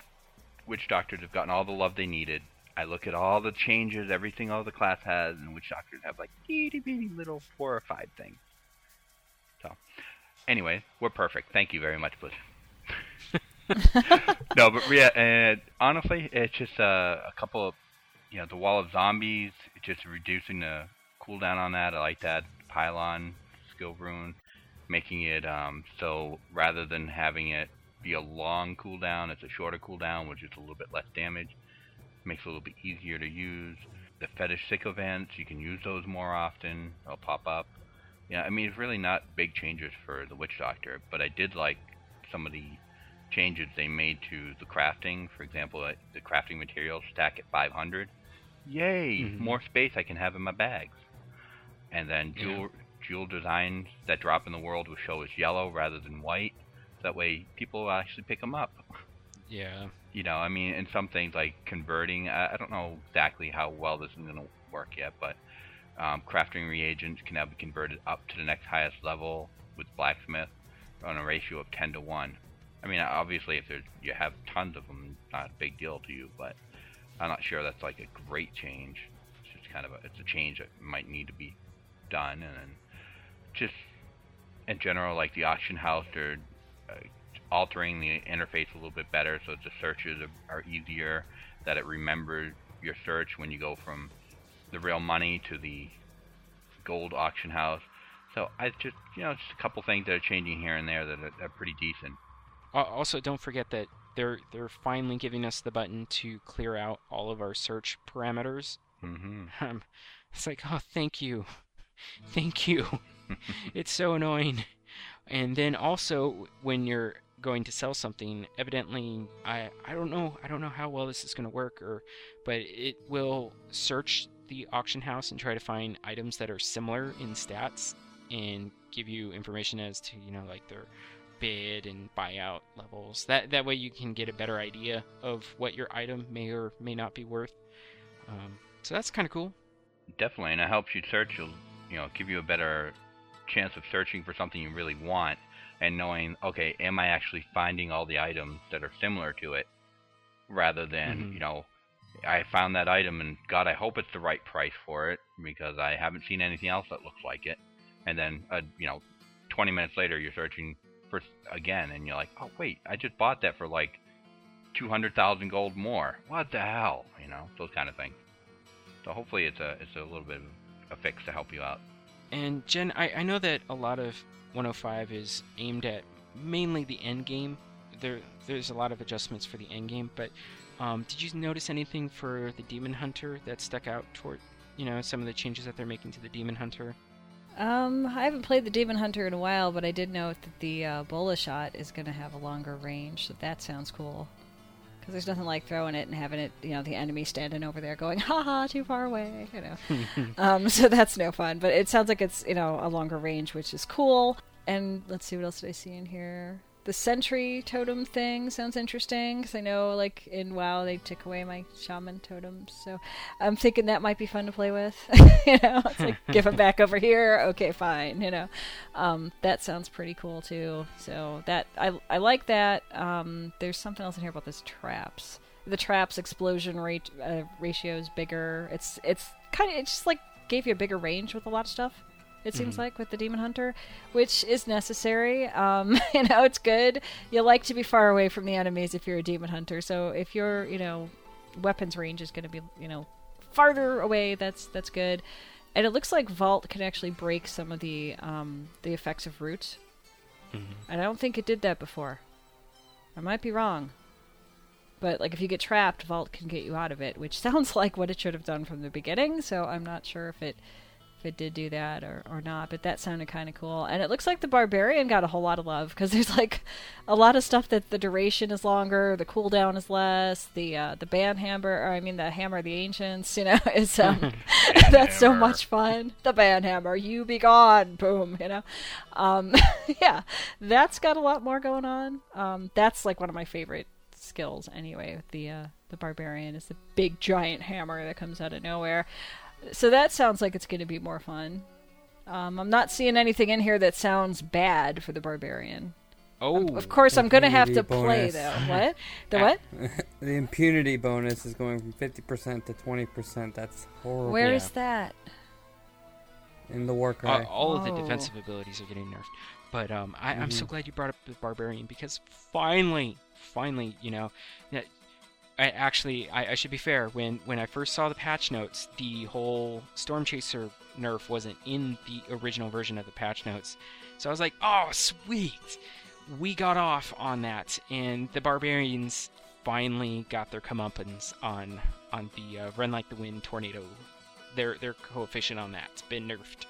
Witch Doctors have gotten all the love they needed. I look at all the changes, everything all the class has, and Witch Doctors have like itty bitty little four or five things. So, anyway, we're perfect. Thank you very much, Blizzard. no, but yeah, and honestly, it's just uh, a couple of, you know, the wall of zombies, just reducing the cooldown on that. I like that pylon skill rune, making it um, so rather than having it be a long cooldown, it's a shorter cooldown, which is a little bit less damage. Makes it a little bit easier to use. The fetish sycophants, you can use those more often. They'll pop up. Yeah, I mean, it's really not big changes for the Witch Doctor, but I did like some of the changes they made to the crafting. For example, the crafting materials stack at 500. Yay! Mm-hmm. More space I can have in my bags. And then jewel jewel designs that drop in the world will show as yellow rather than white. That way, people will actually pick them up. Yeah. You know, I mean, and some things like converting. I, I don't know exactly how well this is going to work yet, but um, crafting reagents can now be converted up to the next highest level with blacksmith on a ratio of 10 to 1 I mean, obviously, if you have tons of them, not a big deal to you, but I'm not sure that's like a great change. It's just kind of a, it's a change that might need to be done, and then just in general, like the auction house, they're uh, altering the interface a little bit better so the searches are, are easier, that it remembers your search when you go from the real money to the gold auction house. So I just, you know, just a couple things that are changing here and there that are, are pretty decent. Al- Also, don't forget that they're they're finally giving us the button to clear out all of our search parameters. hmm Um, it's like, oh, thank you, thank you. it's so annoying. And then also, when you're going to sell something, evidently, I I don't know I don't know how well this is going to work, or but it will search the auction house and try to find items that are similar in stats and give you information as to you know like their bid and buyout levels. That that way you can get a better idea of what your item may or may not be worth. Um, so that's kind of cool. Definitely, and it helps you search. You'll, you know, give you a better chance of searching for something you really want and knowing, okay, am I actually finding all the items that are similar to it, rather than Mhm. you know, I found that item and God, I hope it's the right price for it because I haven't seen anything else that looks like it, and then uh, you know, 20 minutes later you're searching for again and you're like, oh wait, I just bought that for like 200,000 gold more. What the hell? You know, those kind of things. So hopefully it's a it's a little bit of a fix to help you out. And Jen, I, I know that a lot of 105 is aimed at mainly the end game. There there's a lot of adjustments for the end game, but um, did you notice anything for the Demon Hunter that stuck out toward you know some of the changes that they're making to the Demon Hunter? Um, I haven't played the Demon Hunter in a while, but I did note that the uh, Bola shot is going to have a longer range, so that sounds cool. Because there's nothing like throwing it and having it, you know, the enemy standing over there going, haha, too far away, you know. um, so that's no fun, but it sounds like it's, you know, a longer range, which is cool. And let's see, what else did I see in here? The sentry totem thing sounds interesting because I know, like in WoW, they took away my shaman totems, so I'm thinking that might be fun to play with. you know, it's like give them back over here. Okay, fine. You know, um, that sounds pretty cool too. So that I I like that. Um, there's something else in here about this traps. The traps explosion rate uh, ratio is bigger. It's it's kind of it's just like gave you a bigger range with a lot of stuff. It seems like with the demon hunter, which is necessary. Um, you know, it's good. You like to be far away from the enemies if you're a demon hunter. So if your you know weapons range is going to be you know farther away, that's that's good. And it looks like Vault can actually break some of the um, the effects of root. And I don't think it did that before. I might be wrong. But like if you get trapped, Vault can get you out of it, which sounds like what it should have done from the beginning. So I'm not sure if it if it did do that or, or not, but that sounded kind of cool. And it looks like the Barbarian got a whole lot of love because there's like a lot of stuff that the duration is longer, the cooldown is less, the uh, the band hammer, or I mean the hammer of the ancients, you know, is um, that's so much fun. The band hammer, you be gone, boom, you know. Um, yeah, that's got a lot more going on. Um, that's like one of my favorite skills anyway. With the uh, the barbarian is the big giant hammer that comes out of nowhere. So that sounds like it's going to be more fun. Um, I'm not seeing anything in here that sounds bad for the barbarian. Oh, Of course, I'm going to have to Impunity play though. What? The what? the impunity bonus is going from 50% to 20%. That's horrible. Where yeah. is that? In the Warcry. Uh, all of the Oh. defensive abilities are getting nerfed. But um, I, I'm Mm-hmm. so glad you brought up the barbarian because finally, finally, you know, that I actually I, I should be fair. When when I first saw the patch notes, the whole storm chaser nerf wasn't in the original version of the patch notes, so I was like, oh sweet, we got off on that, and the barbarians finally got their comeuppance on on the uh, run like the wind tornado. Their their coefficient on that's been nerfed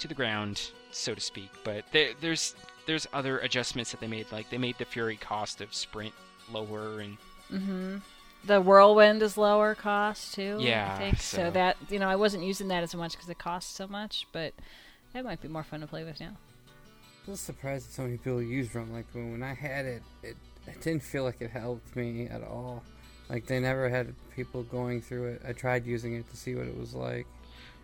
to the ground, so to speak. But there, there's there's other adjustments that they made, like they made the fury cost of sprint lower, and Mm-hmm. The whirlwind is lower cost too. Yeah, I think so. so- That you know, I wasn't using that as much because it costs so much, but that might be more fun to play with now. I was surprised that so many people used Run Like the Wind. When I had it, it, it didn't feel like it helped me at all. Like, they never had people going through it. I tried using it to see what it was like.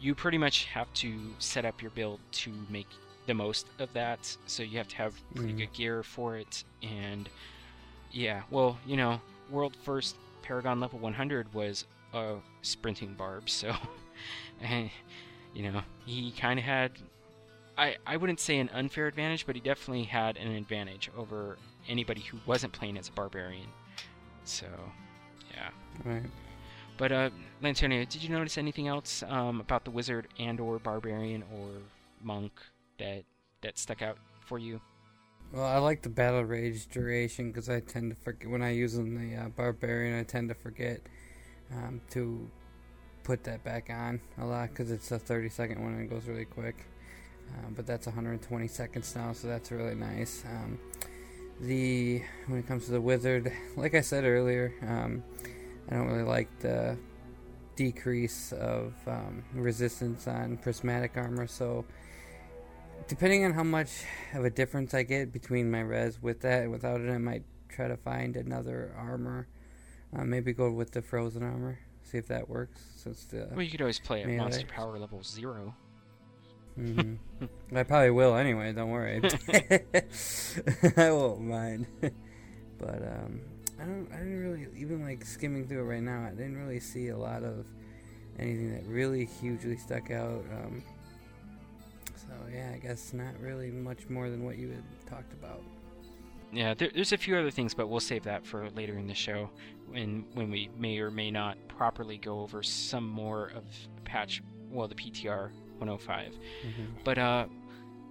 you pretty much have to set up your build to make the most of that. So you have to have pretty Mhm. good gear for it, and Yeah, well, you know, world first Paragon level 100 was a sprinting barb, so and you know he kind of had. I, I wouldn't say an unfair advantage, but he definitely had an advantage over anybody who wasn't playing as a barbarian. So, yeah. Right. But uh, did you notice anything else um, about the wizard and/or barbarian or monk that that stuck out for you? Well, I like the battle rage duration because I tend to forget when I use on the uh, barbarian. I tend to forget um, to put that back on a lot because it's a 30 second one and it goes really quick. Uh, but that's 120 seconds now, so that's really nice. Um, the when it comes to the wizard, like I said earlier, um, I don't really like the decrease of um, resistance on prismatic armor. So depending on how much of a difference I get between my res with that and without it, I might try to find another armor. Uh, maybe go with the frozen armor. See if that works. Since the Well, you could always play at melee. monster power level zero. hmm I probably will anyway. Don't worry. I won't mind. but um, I don't. I didn't really even like skimming through it right now. I didn't really see a lot of anything that really hugely stuck out. Um, so yeah, I guess not really much more than what you had talked about. Yeah, there, there's a few other things, but we'll save that for later in the show, when when we may or may not properly go over some more of patch, well, the PTR 105. But uh,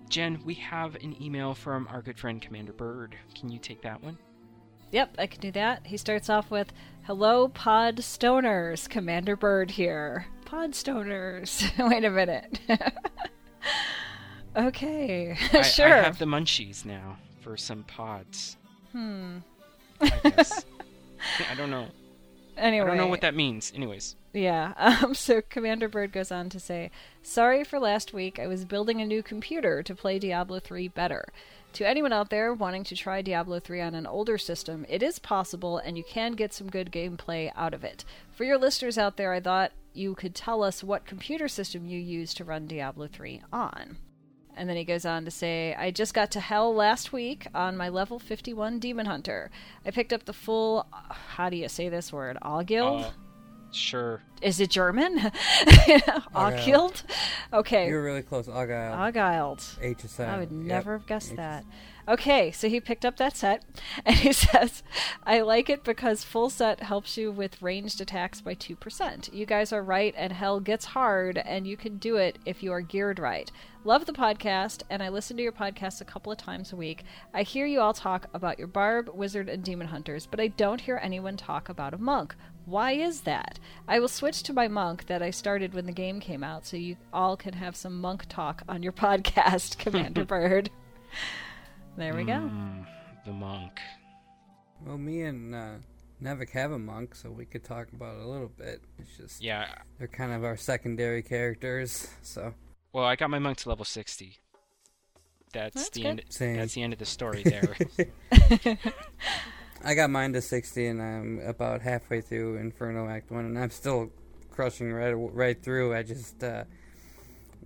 Jen, we have an email from our good friend Commander Bird. Can you take that one? Yep, I can do that. He starts off with Hello, Pod Stoners. Commander Bird here. Pod Stoners. Wait a minute. okay, I, sure. I have the munchies now for some pods. Hmm. I guess. I don't know. Anyway. I don't know what that means. Anyways. Yeah. Um, so Commander Bird goes on to say, Sorry for last week. I was building a new computer to play Diablo 3 better. To anyone out there wanting to try Diablo 3 on an older system, it is possible and you can get some good gameplay out of it. For your listeners out there, I thought you could tell us what computer system you use to run Diablo 3 on. And then he goes on to say, I just got to hell last week on my level 51 Demon Hunter. I picked up the full, how do you say this word? Auguild? Uh, sure. Is it German? Auguild? Okay. You were really close. Argyle. Auguild. H is I would Yep. never have guessed H that. Okay, so he picked up that set, and he says, I like it because full set helps you with ranged attacks by 2%. You guys are right, and hell gets hard, and you can do it if you are geared right. Love the podcast, and I listen to your podcast a couple of times a week. I hear you all talk about your barb, wizard, and demon hunters, but I don't hear anyone talk about a monk. Why is that? I will switch to my monk that I started when the game came out, so you all can have some monk talk on your podcast, Commander Bird. There we go. Mm, the monk. Well, me and uh, Nevik have a monk, so we could talk about it a little bit. It's just Yeah. they're kind of our secondary characters. So Well, I got my monk to level 60. That's, That's the good. end. Same. That's the end of the story there. I got mine to sixty, and I'm about halfway through Inferno Act One, and I'm still crushing right right through. I just uh,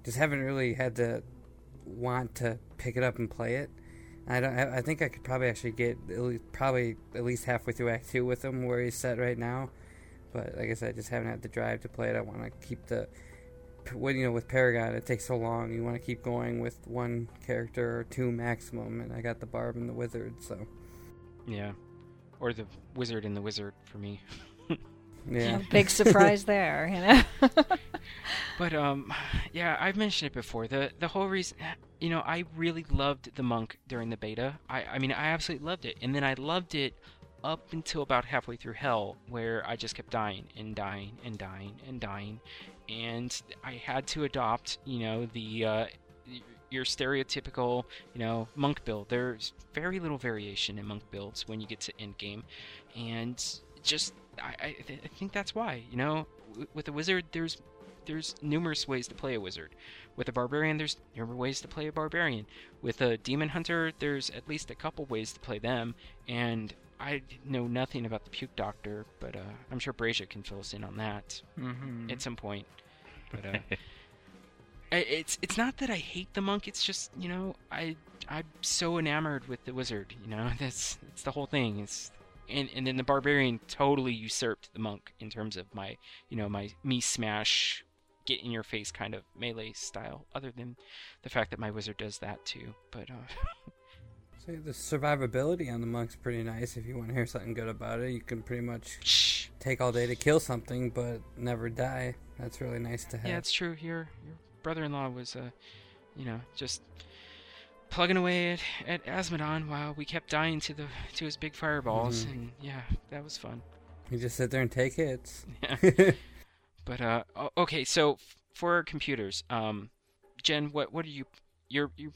just haven't really had to want to pick it up and play it. I don't. I think I could probably actually get at least, probably at least halfway through Act Two with him where he's set right now. But like I said, I just haven't had the drive to play it. I want to keep the when you know with Paragon, it takes so long. You want to keep going with one character or two maximum, and I got the Barb and the Wizard, so yeah. Or the wizard and the wizard for me. yeah. Big surprise there, you know? But um, yeah, I've mentioned it before. The the whole reason, you know, I really loved the monk during the beta. I I mean, I absolutely loved it, and then I loved it up until about halfway through hell, where I just kept dying and dying and dying and dying, and I had to adopt, you know, the uh, your stereotypical, you know, monk build. There's very little variation in monk builds when you get to end game, and just I I, th- I think that's why, you know, w- with a wizard, there's there's numerous ways to play a wizard. With a barbarian, there's numerous ways to play a barbarian. With a demon hunter, there's at least a couple ways to play them. And I know nothing about the puke doctor, but uh, I'm sure Brazia can fill us in on that Mm-hmm. at some point. But uh, I- it's it's not that I hate the monk. It's just you know I I'm so enamored with the wizard. You know that's that's the whole thing. It's and and then the barbarian totally usurped the monk in terms of my you know my me smash get in your face kind of melee style other than the fact that my wizard does that too but uh So the survivability on the monk's pretty nice. If you want to hear something good about it, you can pretty much take all day to kill something, but never die. That's really nice to have. yeah it's true your your brother-in-law was uh you know just plugging away at, at Azmodan while we kept dying to the to his big fireballs Mhm. and yeah that was fun You just sit there and take hits. Yeah. But uh, okay, so f- for computers, um, Jen, what what are you? You're you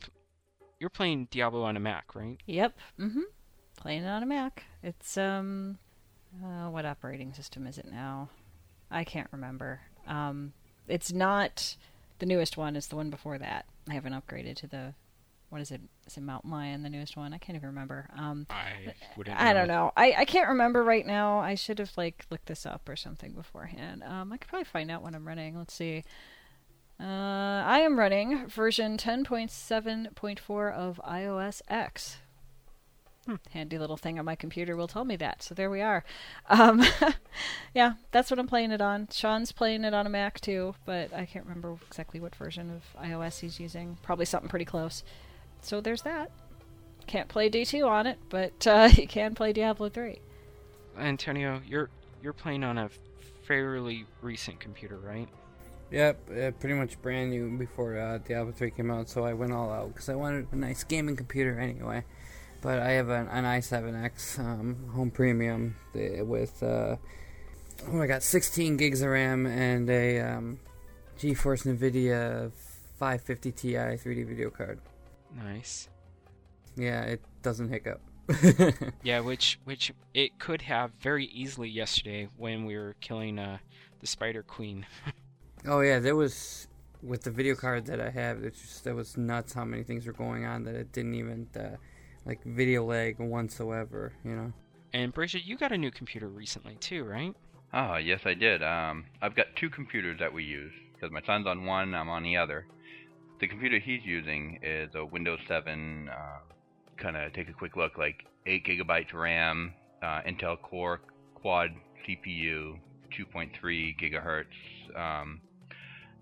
you're playing Diablo on a Mac, right? Yep. Mm-hmm. Playing it on a Mac. It's um, uh, what operating system is it now? I can't remember. Um, it's not the newest one. It's the one before that. I haven't upgraded to the what is it? Is it Mountain Lion, the newest one? I can't even remember. Um, I wouldn't. I don't know. I, I can't remember right now. I should have like looked this up or something beforehand. Um, I could probably find out when I'm running. Let's see. Uh, I am running version 10.7.4 of iOS X. Handy little thing on my computer will tell me that. So there we are. Um, yeah, that's what I'm playing it on. Sean's playing it on a Mac too, but I can't remember exactly what version of iOS he's using. Probably something pretty close. So there's that. Can't play D2 on it, but uh, you can play Diablo 3. Antonio, you're you're playing on a fairly recent computer, right? Yep, uh, pretty much brand new before uh, Diablo 3 came out, so I went all out because I wanted a nice gaming computer anyway. But I have an, an i7X um, home premium with, uh, oh, I got 16 gigs of RAM and a um, GeForce NVIDIA 550 Ti 3D video card. Nice. Yeah, it doesn't hiccup. Yeah, which which it could have very easily yesterday when we were killing uh the Spider Queen. Oh yeah, there was with the video card that I have. It's just that was nuts how many things were going on that it didn't even uh, like video lag whatsoever. You know. And Bridget, you got a new computer recently too, right? Oh, yes, I did. Um, I've got two computers that we use because my son's on one, I'm on the other. The computer he's using is a Windows 7. Uh, kind of take a quick look, like 8 gigabytes RAM, uh, Intel Core Quad CPU, 2.3 gigahertz. Um,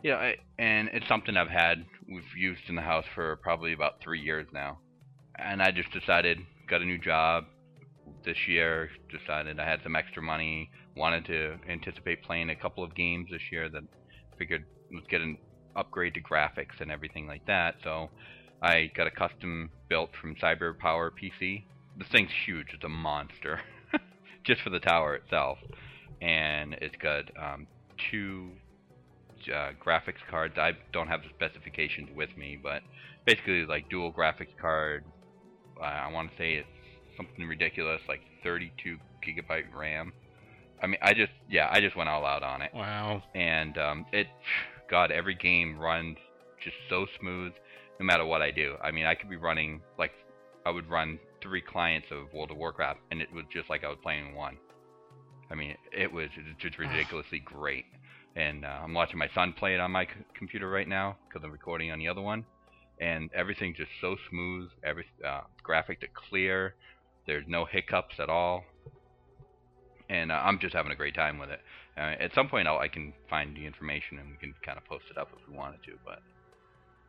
yeah, I, and it's something I've had, we've used in the house for probably about three years now. And I just decided, got a new job this year, decided I had some extra money, wanted to anticipate playing a couple of games this year that figured let's get an upgrade to graphics and everything like that. So I got a custom built from Cyber Power PC. This thing's huge; it's a monster, just for the tower itself, and it's got um, two uh, graphics cards. I don't have the specifications with me, but basically like dual graphics card. Uh, I want to say it's something ridiculous, like 32 gigabyte RAM. I mean, I just yeah, I just went all out on it Wow. and um, it god every game runs just so smooth no matter what i do. I mean i could be running like i would run three clients of world of warcraft and it was just like i was playing one. I mean it was just ridiculously great. And uh, i'm watching my son play it on my c- computer right now because i'm recording on the other one. And everything's just so smooth every uh, graphic to clear there's no hiccups at all. And uh, i'm just having a great time with it uh, at some point, I'll, I can find the information and we can kind of post it up if we wanted to. But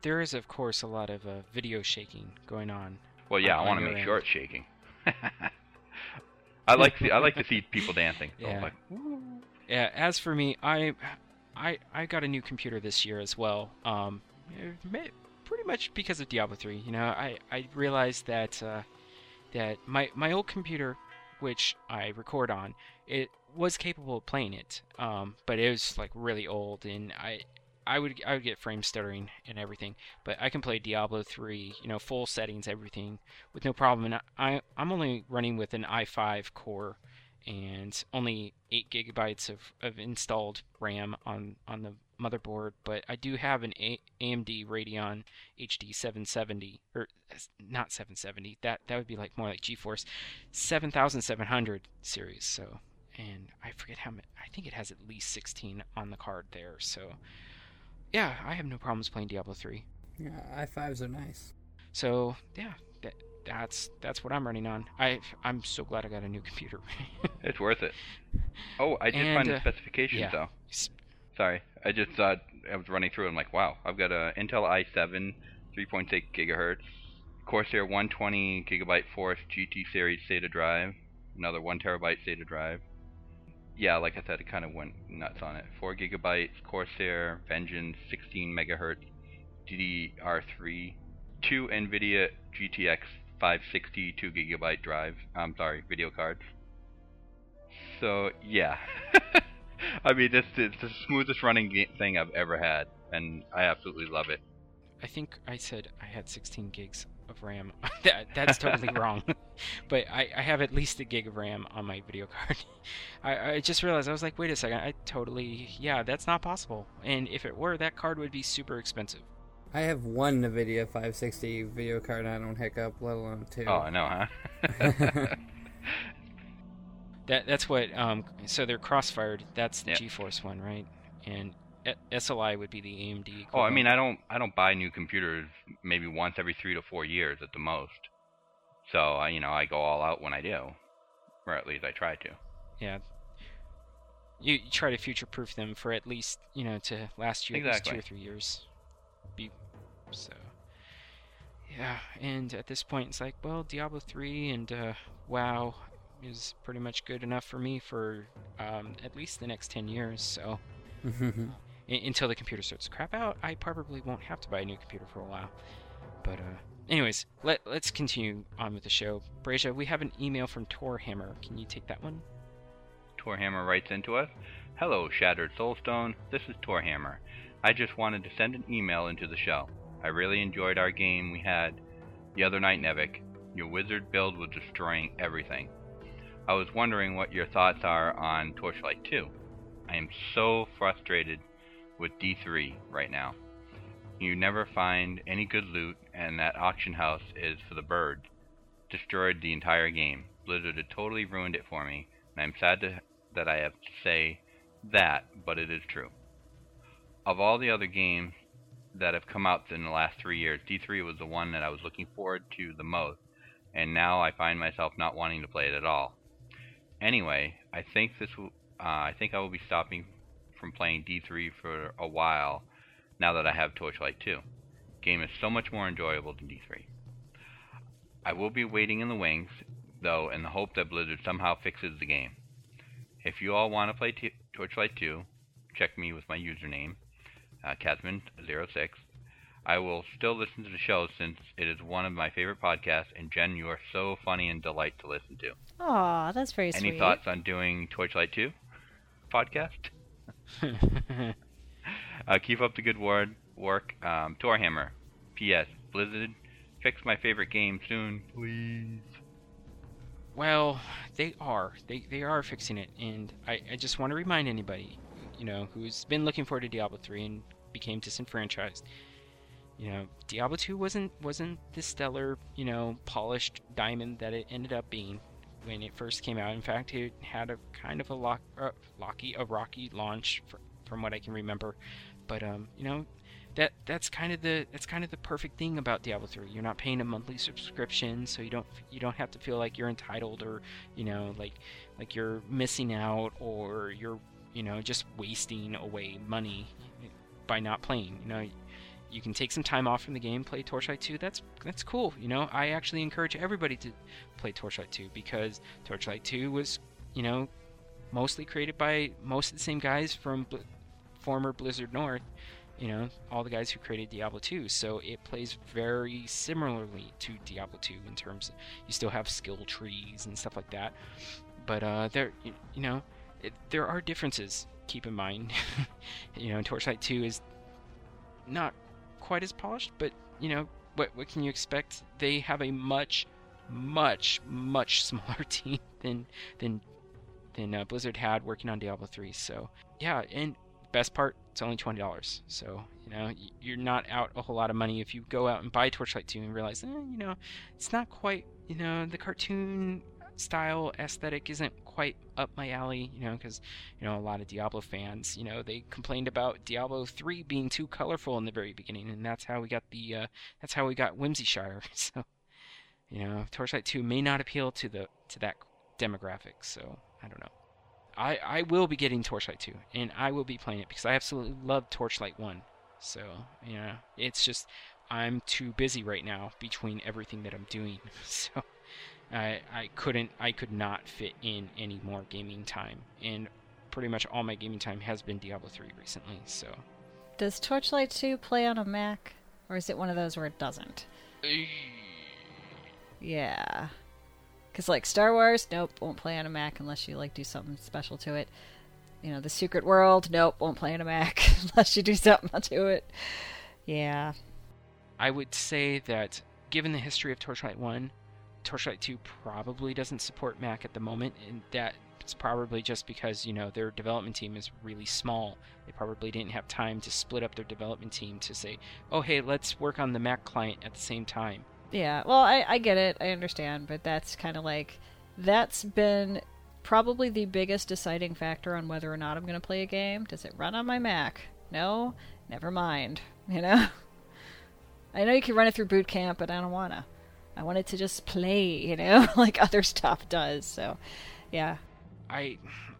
There is, of course, a lot of uh, video shaking going on. well, yeah, On- I want to make end. sure it's shaking. I like to, I like to see people dancing. So Yeah. like, Yeah. As for me, I, I, I got a new computer this year as well. Um, pretty much because of Diablo 3. You know, I, I realized that, uh, that my my old computer, which I record on, it was capable of playing it. Um, but it was like really old, and I. I would I would get frame stuttering and everything, but I can play Diablo 3, you know, full settings, everything, with no problem. And I I'm only running with an i5 core, and only 8 gigabytes of, of installed RAM on, on the motherboard, but I do have an A- AMD Radeon HD 770, or not 770, that, that would be like more like GeForce, 7700 series, so, and I forget how many, I think it has at least 16 on the card there, so, yeah, I have no problems playing Diablo 3. Yeah, i5s are nice. So yeah, that that's that's what I'm running on. I I'm so glad I got a new computer. It's worth it. Oh, I did And, find uh, the specifications yeah. though. Sorry, I just thought I was running through. it. I'm like, wow, I've got a Intel i7, 3.6 gigahertz, Corsair 120 gigabyte Force GT series SATA drive, another one terabyte SATA drive. Yeah, like I said, it kind of went nuts on it. Four gigabytes Corsair Vengeance 16 megahertz DDR3, two NVIDIA GTX 560 2 gigabyte drive. I'm sorry, video cards. So yeah, I mean this is the smoothest running thing I've ever had, and I absolutely love it. I think I said I had 16 gigs of RAM. that, that's totally wrong. but I, I have at least a gig of RAM on my video card. I, I just realized I was like, wait a second, I totally yeah, that's not possible. And if it were, that card would be super expensive. I have one NVIDIA 560 video card and I don't hiccup, let alone two. Oh, I know, huh? That that's what um so they're crossfired. That's the Yep. GeForce one, right? And SLI would be the AMD. oh, I mean, I don't I don't buy new computers maybe once every three to four years at the most. So I, you know, I go all out when I do, or at least I try to. yeah. You, you try to future-proof them for at least you know to last you at least two or three years. Be so. Yeah, and at this point it's like, well, Diablo 3 and uh, WoW is pretty much good enough for me for um, at least the next 10 years. So un- until the computer starts to crap out, I probably won't have to buy a new computer for a while. But uh, anyways, let let's continue on with the show. Brasia, we have an email from Torhammer. Can you take that one? Torhammer writes into us Hello, Shattered Soulstone. This is Torhammer. I just wanted to send an email into the show. I really enjoyed our game we had the other night, Nevik. Your wizard build was destroying everything. I was wondering what your thoughts are on Torchlight 2. I am so frustrated with D3 right now. You never find any good loot, and that auction house is for the birds. Destroyed the entire game. Blizzard had totally ruined it for me, and I'm sad to, that I have to say that, but it is true. Of all the other games that have come out in the last three years, D3 was the one that I was looking forward to the most, and now I find myself not wanting to play it at all. Anyway, I think this will, uh, I think I will be stopping from playing D3 for a while now that I have Torchlight 2. Game is so much more enjoyable than D3. I will be waiting in the wings, though, in the hope that Blizzard somehow fixes the game. If you all want to play T- Torchlight 2, check me with my username, uh, Kazman06. I will still listen to the show since it is one of my favorite podcasts, and Jen, you are so funny and delight to listen to. Aw, that's very Any sweet. thoughts on doing Torchlight 2 podcast? Uh, keep up the good word, work. Um, Torhammer. P.S. Blizzard, fix my favorite game soon, please. Well, they are. They they are fixing it, and I, I just want to remind anybody, you know, who's been looking forward to Diablo 3 and became disenfranchised. You know, Diablo 2 wasn't wasn't the stellar, you know, polished diamond that it ended up being when it first came out. In fact, it had a kind of a lock, uh, locky, a rocky launch, fr from what I can remember. But um, you know, that that's kind of the that's kind of the perfect thing about Diablo 3. You're not paying a monthly subscription, so you don't you don't have to feel like you're entitled or you know like like you're missing out or you're you know just wasting away money by not playing. You know, you can take some time off from the game, play Torchlight 2. That's that's cool. You know, I actually encourage everybody to play Torchlight 2 because Torchlight 2 was you know mostly created by most of the same guys from Bl- former Blizzard North you know, all the guys who created Diablo 2. So it plays very similarly to Diablo 2 in terms of you still have skill trees and stuff like that. But uh, there, you, know, it, there are differences. Keep in mind, you know, Torchlight 2 is not quite as polished, but you know, what what can you expect? They have a much, much, much smaller team than than than uh, Blizzard had working on Diablo 3. So yeah, and best part, it's only twenty dollars. So you know you're not out a whole lot of money if you go out and buy Torchlight 2 and realize, eh, you know, it's not quite, you know, the cartoon style aesthetic isn't quite up my alley. You know, because you know a lot of Diablo fans, you know, they complained about Diablo 3 being too colorful in the very beginning, and that's how we got the uh, that's how we got Whimsyshire. So you know, Torchlight 2 may not appeal to the to that demographic. So I don't know. I I will be getting Torchlight 2, and I will be playing it because I absolutely love Torchlight 1. So yeah, it's just I'm too busy right now between everything that I'm doing. So I I couldn't I could not fit in any more gaming time, and pretty much all my gaming time has been Diablo 3 recently. So Does Torchlight 2 play on a Mac? Or is it one of those where it doesn't? Yeah. Because, like, Star Wars, nope, won't play on a Mac unless you, like, do something special to it. You know, The Secret World, nope, won't play on a Mac unless you do something to it. Yeah. I would say that given the history of Torchlight 1, Torchlight 2 probably doesn't support Mac at the moment, and that's probably just because, you know, their development team is really small. They probably didn't have time to split up their development team to say, oh, hey, let's work on the Mac client at the same time. Yeah, well, I, I get it. I understand. But that's kind of like, that's been probably the biggest deciding factor on whether or not I'm going to play a game. Does it run on my Mac? No? Never mind. You know? I know you can run it through boot camp, but I don't want to. I wanted to just play, you know, like other stuff does. So, yeah. I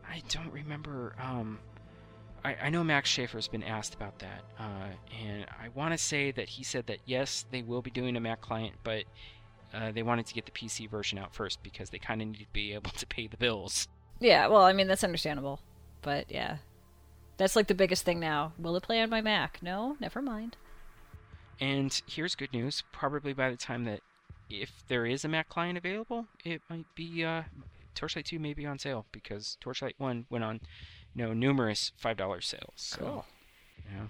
I don't remember. Um, I, I know Max Schaefer's been asked about that, uh, and I want to say that he said that yes, they will be doing a Mac client, but uh, they wanted to get the PC version out first because they kind of need to be able to pay the bills. Yeah, well, I mean, that's understandable. But yeah. That's like the biggest thing now. Will it play on my Mac? No, never mind. And here's good news. Probably by the time that if there is a Mac client available, it might be uh, Torchlight 2 may be on sale because Torchlight 1 went on, you know, numerous five dollar sales. So, Cool. you know,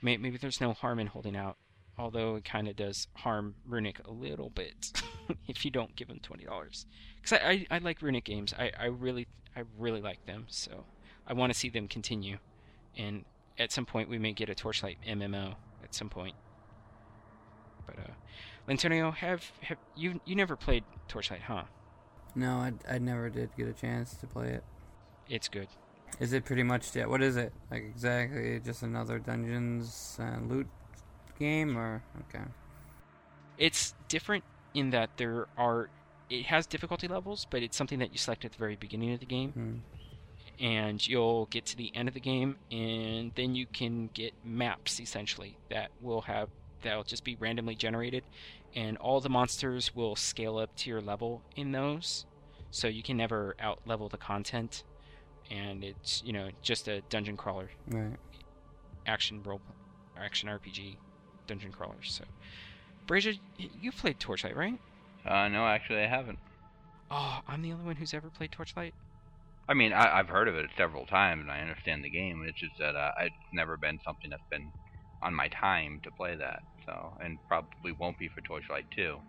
may, maybe there's no harm in holding out. Although it kind of does harm Runic a little bit if you don't give them twenty dollars. Because I, I, I like Runic games. I, I really I really like them. So I want to see them continue. And at some point we may get a Torchlight MMO at some point. But uh, Lantonio, have have you you never played Torchlight, huh? No, I, I never did get a chance to play it. It's good. Is it pretty much yeah? What is it like exactly? Just another dungeons and loot game, or okay? It's different in that there are it has difficulty levels, but it's something that you select at the very beginning of the game, Hmm. and you'll get to the end of the game, and then you can get maps essentially that will have that'll just be randomly generated, and all the monsters will scale up to your level in those, so you can never out level the content, and it's you know just a dungeon crawler Right. action role action RPG dungeon crawler. So, Brazia, you played Torchlight, right? Uh, no, actually, I haven't. Oh, I'm the only one who's ever played Torchlight. I mean, I, I've heard of it several times, and I understand the game. It's just that uh, it's never been something that's been on my time to play that. So, and probably won't be for Torchlight 2.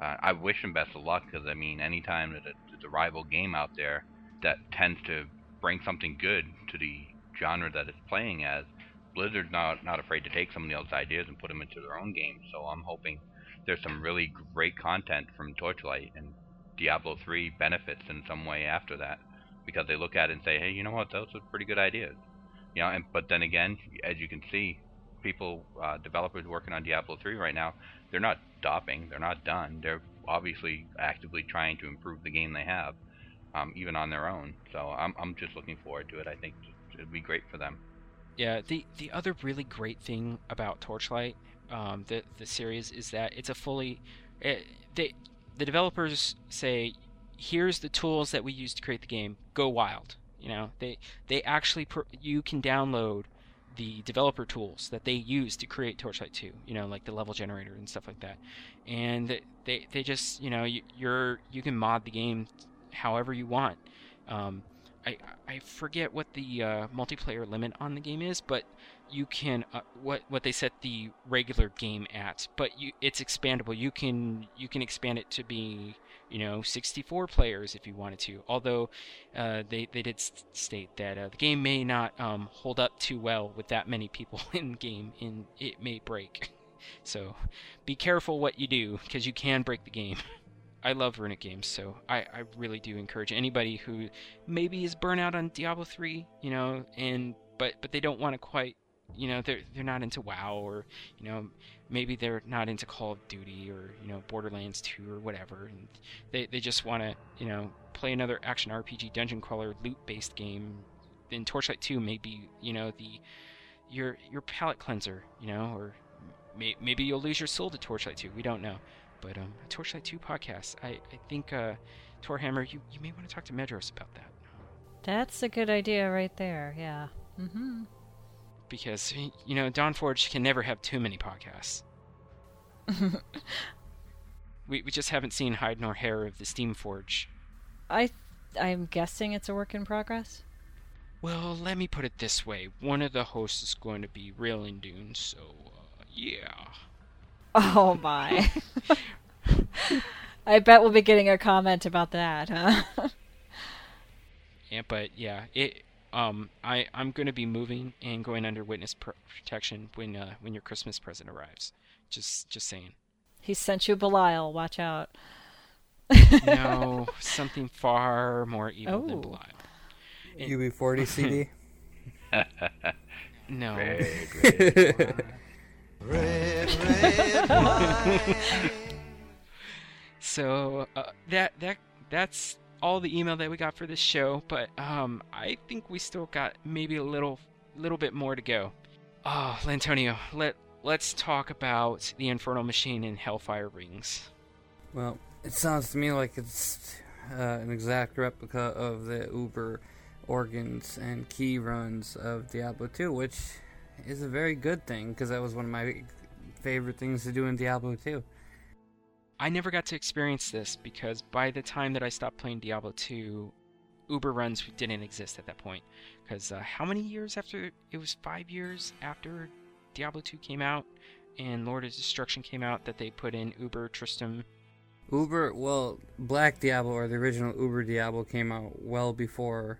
Uh, I wish him best of luck because I mean, anytime that it- there's a rival game out there that tends to bring something good to the genre that it's playing as, Blizzard's not not afraid to take some of those ideas and put them into their own games. So I'm hoping there's some really great content from Torchlight and Diablo 3 benefits in some way after that because they look at it and say, hey, you know what, those are pretty good ideas. You know, and but then again, as you can see, people, uh, developers working on Diablo 3 right now, they're not stopping, they're not done. They're obviously actively trying to improve the game they have, um, even on their own. So I'm I'm just looking forward to it. I think it'd be great for them. Yeah, the the other really great thing about Torchlight, um, the the series, is that it's a fully, eh, they the developers say, here's the tools that we use to create the game. Go wild. You know, they they actually pr- you can download the developer tools that they use to create Torchlight 2. You know, like the level generator and stuff like that. And they they just you know you, you're you can mod the game however you want. Um, I I forget what the uh, multiplayer limit on the game is, but you can uh, what what they set the regular game at, but you it's expandable. You can you can expand it to be you know 64 players if you wanted to. Although uh, they they did state that uh, the game may not um, hold up too well with that many people in game, and it may break. So be careful what you do because you can break the game. I love Runic games, so I, I really do encourage anybody who maybe is burnt out on Diablo 3, you know, and but but they don't want to quite you know they're they're not into WoW or you know maybe they're not into Call of Duty or you know Borderlands 2 or whatever, and they they just want to you know play another action RPG dungeon crawler loot based game. Then Torchlight 2 may be you know the your your palate cleanser, you know, or may, maybe you'll lose your soul to Torchlight 2. We don't know, but um, a Torchlight 2 podcast. I I think uh, Torhammer, you you may want to talk to Medros about that. That's a good idea right there. Yeah. Mm-hmm. Because you know Dawn Forge can never have too many podcasts. we we just haven't seen hide nor hair of the Steam Forge. I I'm guessing it's a work in progress. Well, let me put it this way: one of the hosts is going to be Railing Dune, so uh, yeah. Oh my. I bet we'll be getting a comment about that, huh? Yeah, but yeah, it. Um, I I'm going to be moving and going under witness protection when uh, when your Christmas present arrives. Just just saying. he sent you Belial. Watch out. No, something far more evil than Oh. Belial. UB40 CD. No. So uh, that that that's all the email that we got for this show, but um, I think we still got maybe a little little bit more to go. Oh, Lantonio, let let's talk about the Infernal Machine and Hellfire Rings. Well, it sounds to me like it's uh, an exact replica of the Uber organs and key runs of Diablo 2, which is a very good thing because that was one of my favorite things to do in Diablo 2. I never got to experience this because by the time that I stopped playing Diablo 2, Uber runs didn't exist at that point. Because uh, how many years after? It was five years after Diablo 2 came out and Lord of Destruction came out that they put in Uber Tristram. Uber, well, Black Diablo or the original Uber Diablo came out well before,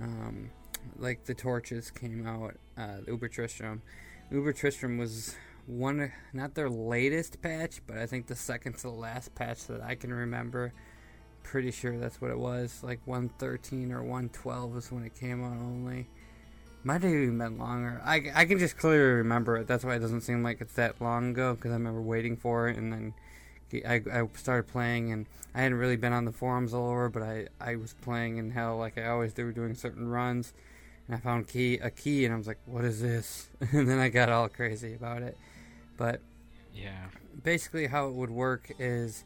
um, like the Torches came out. Uh, Uber Tristram, Uber Tristram was one, not their latest patch, but I think the second to the last patch that I can remember. Pretty sure that's what it was. Like 113 or 112 is when it came out only. Might have even been longer. I, I can just clearly remember it. That's why it doesn't seem like it's that long ago because I remember waiting for it and then I, I started playing and I hadn't really been on the forums all over, but I, I was playing in hell like I always do, doing certain runs. And I found key a key and I was like, "What is this?" And then I got all crazy about it. But Yeah. basically, how it would work is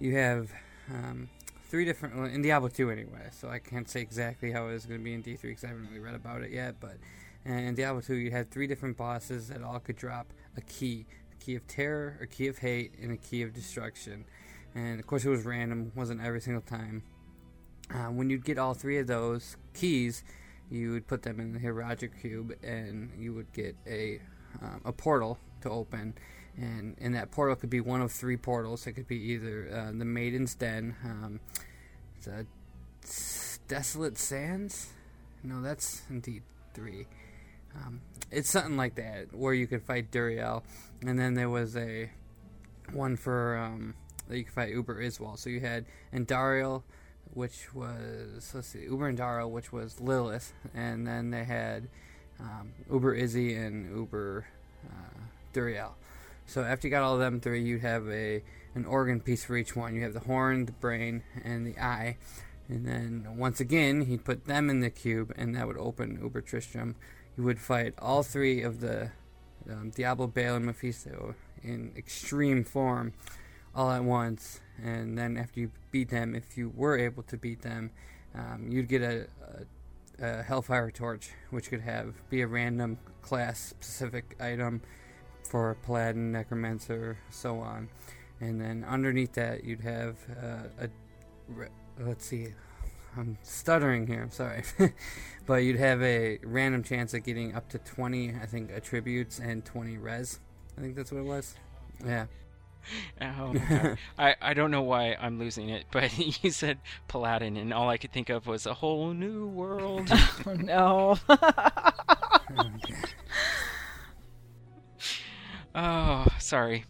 you have um, three different well, in Diablo 2 anyway. So I can't say exactly how it is going to be in D3 because I haven't really read about it yet. But in Diablo 2, you had three different bosses that all could drop a key a key of terror, a key of hate, and a key of destruction. And of course, it was random, wasn't every single time. Uh, when you'd get all three of those keys, you would put them in the Horadric cube, and you would get a um, a portal to open. And and that portal could be one of three portals. It could be either uh, the Maiden's Den, um, s- Desolate Sands. No, that's indeed three. Um, it's something like that where you could fight Duriel, and then there was a one for um, that you could fight Uber Izual. So you had Andariel, which was let's see, Uber Andariel, which was Lilith, and then they had um, Uber Izzy and Uber uh, Duriel. So after you got all of them three, you'd have a an organ piece for each one. You have the horn, the brain, and the eye. And then once again, he'd put them in the cube, and that would open Uber Tristram. You would fight all three of the um, Diablo, Baal, and Mephisto in extreme form all at once. And then after you beat them, if you were able to beat them, um, you'd get a, a, a Hellfire Torch, which could have be a random class specific item for Paladin, Necromancer, so on. And then underneath that, you'd have uh, a. Re- let's see. I'm stuttering here, I'm sorry. but you'd have a random chance of getting up to 20, I think, attributes and 20 res. I think that's what it was. Yeah. Oh my God. I I don't know why I'm losing it, but you said Paladin, and all I could think of was a whole new world. Oh no. Oh, sorry.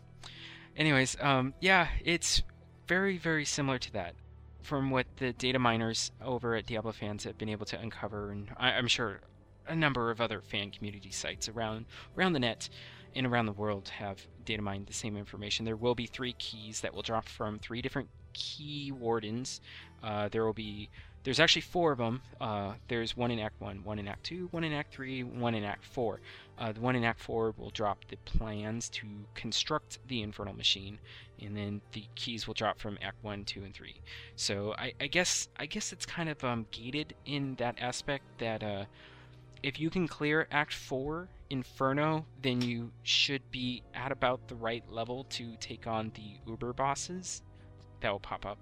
Anyways, um, yeah, it's very, very similar to that from what the data miners over at Diablo fans have been able to uncover, and I, I'm sure a number of other fan community sites around around the net and around the world have data mined the same information. There will be three keys that will drop from three different key wardens. Uh, there will be there's actually four of them. Uh, there's one in Act 1, one in Act 2, one in Act 3, one in Act 4. Uh, the one in Act 4 will drop the plans to construct the Infernal Machine, and then the keys will drop from Act 1, 2, and 3. So I, I guess I guess it's kind of um, gated in that aspect that uh, if you can clear Act 4 Inferno, then you should be at about the right level to take on the Uber bosses that will pop up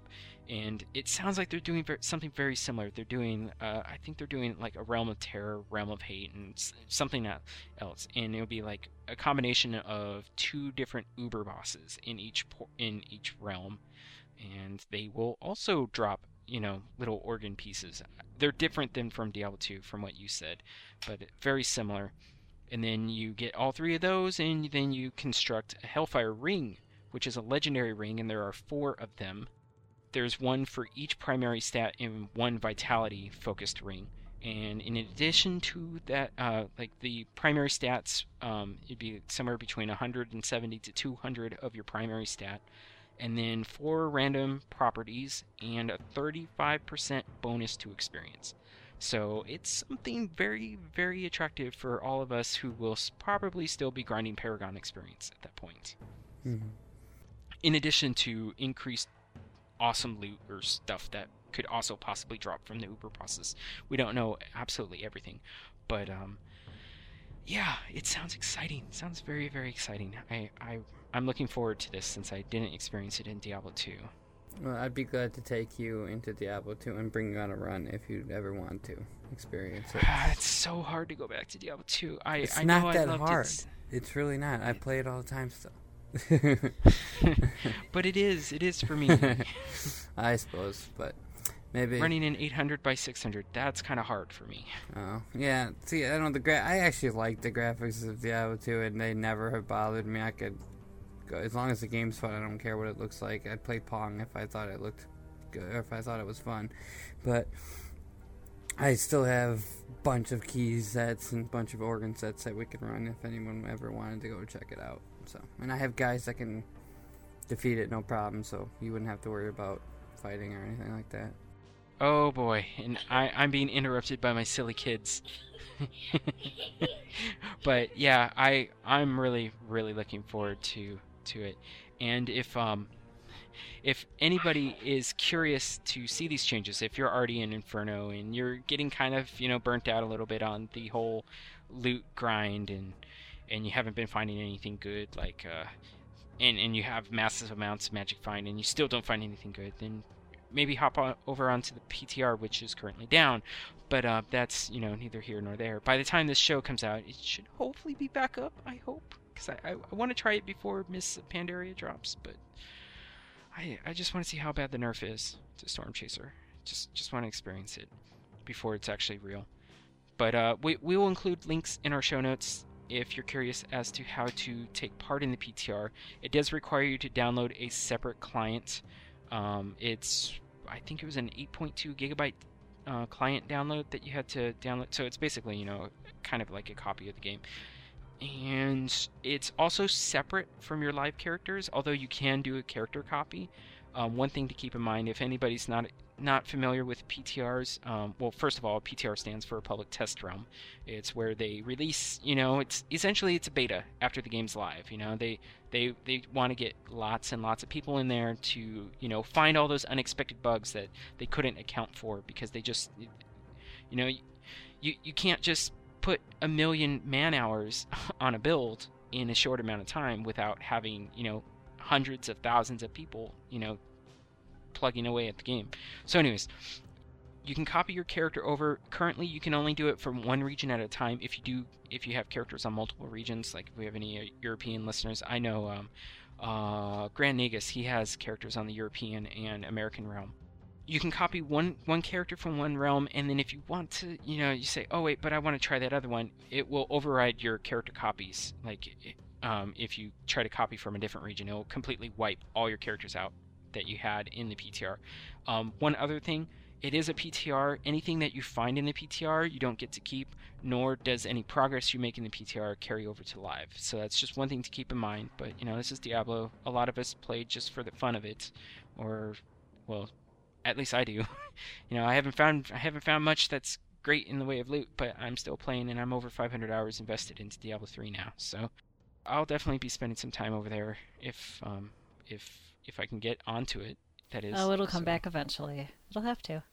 and it sounds like they're doing something very similar. They're doing, uh, I think they're doing like a realm of terror, realm of hate, and something else. And it'll be like a combination of two different Uber bosses in each por- in each realm, and they will also drop, you know, little organ pieces. They're different than from Diablo 2, from what you said, but very similar. And then you get all three of those, and then you construct a Hellfire ring, which is a legendary ring, and there are four of them there's one for each primary stat in one vitality focused ring. And in addition to that, uh, like the primary stats, um, it'd be somewhere between 170 to 200 of your primary stat, and then four random properties and a 35% bonus to experience. So it's something very, very attractive for all of us who will probably still be grinding Paragon experience at that point. Mm-hmm. In addition to increased awesome loot or stuff that could also possibly drop from the Uber process. We don't know absolutely everything, but um, yeah, it sounds exciting. It sounds very very exciting. I I I'm looking forward to this since I didn't experience it in Diablo 2. Well, I'd be glad to take you into Diablo 2 and bring you on a run if you ever want to experience it. it's so hard to go back to Diablo 2. I It's I not that hard. It. It's really not. I play it all the time still. but it is. It is for me. I suppose, but maybe Running in 800 by 600, that's kind of hard for me. Oh yeah. See, I don't know the gra- I actually like the graphics of Diablo 2, and they never have bothered me. I could go as long as the game's fun. I don't care what it looks like. I'd play Pong if I thought it looked good, or if I thought it was fun. But I still have a bunch of keys sets and a bunch of organ sets that we can run if anyone ever wanted to go check it out. So, and I have guys that can defeat it no problem, so you wouldn't have to worry about fighting or anything like that. Oh boy, and I, I'm being interrupted by my silly kids. but yeah, I I'm really really looking forward to to it. And if um if anybody is curious to see these changes, if you're already in Inferno and you're getting kind of you know burnt out a little bit on the whole loot grind and and you haven't been finding anything good like uh and and you have massive amounts of magic find and you still don't find anything good, then maybe hop on, over onto the PTR, which is currently down. But uh, that's you know neither here nor there. By the time this show comes out, it should hopefully be back up. I hope because I, I, I want to try it before Miss Pandaria drops. But I I just want to see how bad the nerf is to Storm Chaser. Just just want to experience it before it's actually real. But uh, we we will include links in our show notes if you're curious as to how to take part in the PTR. It does require you to download a separate client. Um, it's I think it was an 8.2 gigabyte uh, client download that you had to download. So it's basically you know kind of like a copy of the game. And it's also separate from your live characters, although you can do a character copy. Um, one thing to keep in mind, if anybody's not not familiar with PTRs, um, well, first of all, PTR stands for Public Test Realm. It's where they release, you know, it's essentially it's a beta after the game's live. You know, they they they want to get lots and lots of people in there to, you know, find all those unexpected bugs that they couldn't account for because they just, you know, you you can't just put a million man hours on a build in a short amount of time without having, you know, hundreds of thousands of people, you know, plugging away at the game. So, anyways, you can copy your character over. Currently, you can only do it from one region at a time. If you do, if you have characters on multiple regions, like if we have any uh, European listeners, I know um, uh, Grand Nagus, he has characters on the European and American realm. You can copy one one character from one realm, and then if you want to, you know, you say, "Oh wait, but I want to try that other one." It will override your character copies. Like, um, if you try to copy from a different region, it will completely wipe all your characters out that you had in the PTR. Um, one other thing it is a PTR. Anything that you find in the PTR, you don't get to keep, nor does any progress you make in the PTR carry over to live. So that's just one thing to keep in mind. But you know, this is Diablo. A lot of us play just for the fun of it, or, well, at least I do. you know, I haven't found I haven't found much that's great in the way of loot, but I'm still playing, and I'm over 500 hours invested into Diablo 3 now. So I'll definitely be spending some time over there if um, if if I can get onto it. That is. Oh, it'll come so- back eventually. It'll have to.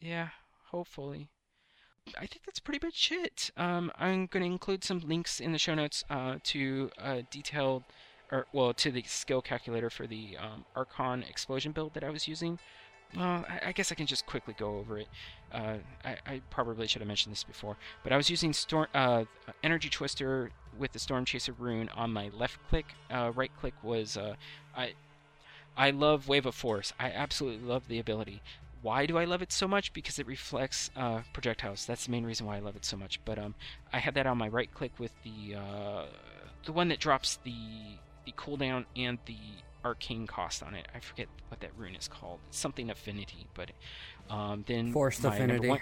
Yeah, hopefully. I think that's pretty much it. Um, I'm going to include some links in the show notes uh, to a detailed, or well, to the skill calculator for the um, Archon explosion build that I was using. Well, I, guess I can just quickly go over it. Uh, I, I probably should have mentioned this before, but I was using storm, uh, Energy Twister with the Storm Chaser rune on my left click. Uh, right click was uh, I. I love Wave of Force. I absolutely love the ability. Why do I love it so much? Because it reflects uh, projectiles. That's the main reason why I love it so much. But um, I had that on my right click with the uh, the one that drops the the cooldown and the arcane cost on it. I forget what that rune is called. It's something affinity, but um, then Forced affinity. one-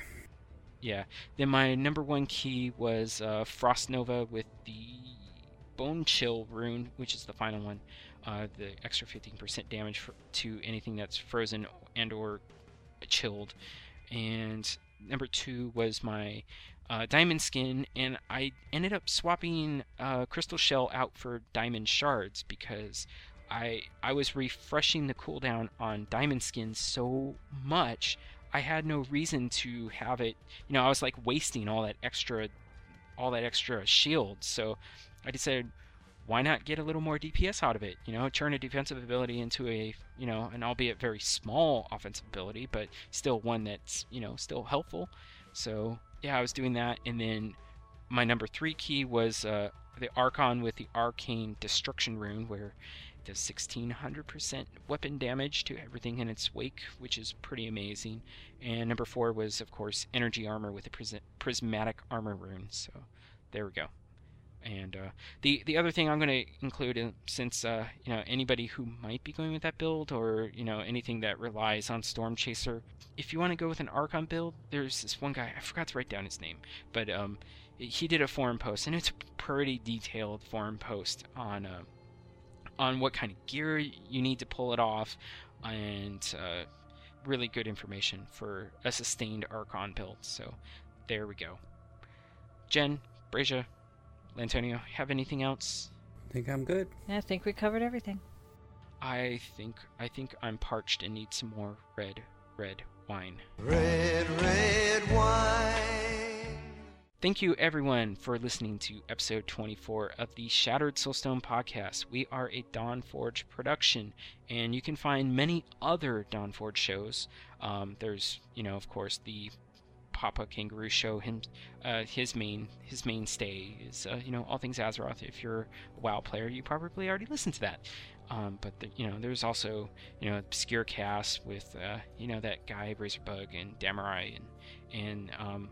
yeah. Then my number one key was uh, Frost Nova with the Bone Chill rune, which is the final one. Uh, the extra 15% damage for, to anything that's frozen and or chilled. And number two was my uh, diamond skin, and I ended up swapping uh, crystal shell out for diamond shards because I I was refreshing the cooldown on diamond skin so much I had no reason to have it. You know, I was like wasting all that extra all that extra shield. So I decided why not get a little more DPS out of it? You know, turn a defensive ability into a, you know, an albeit very small offensive ability, but still one that's, you know, still helpful. So, yeah, I was doing that. And then my number three key was uh, the Archon with the Arcane Destruction rune, where it does 1600% weapon damage to everything in its wake, which is pretty amazing. And number four was, of course, Energy Armor with the Pris- Prismatic Armor rune. So, there we go. And uh, the the other thing I'm going to include, in, since uh, you know anybody who might be going with that build, or you know anything that relies on Storm Chaser, if you want to go with an Archon build, there's this one guy I forgot to write down his name, but um, he did a forum post, and it's a pretty detailed forum post on uh, on what kind of gear you need to pull it off, and uh, really good information for a sustained Archon build. So there we go. Jen, Brazia, Lantonio, have anything else? I think I'm good. I think we covered everything. I think I think I'm parched and need some more red red wine. Red, red wine. Thank you everyone for listening to episode 24 of the Shattered Soulstone podcast. We are a Dawn Forge production, and you can find many other Dawn Forge shows. Um, there's, you know, of course, the Papa Kangaroo show. Him, uh, his main his mainstay is, uh, you know, all things Azeroth. If you're a WoW player, you probably already listened to that. Um, but the, you know, there's also you know obscure casts with uh, you know that guy Razorbug and Damurai and and um,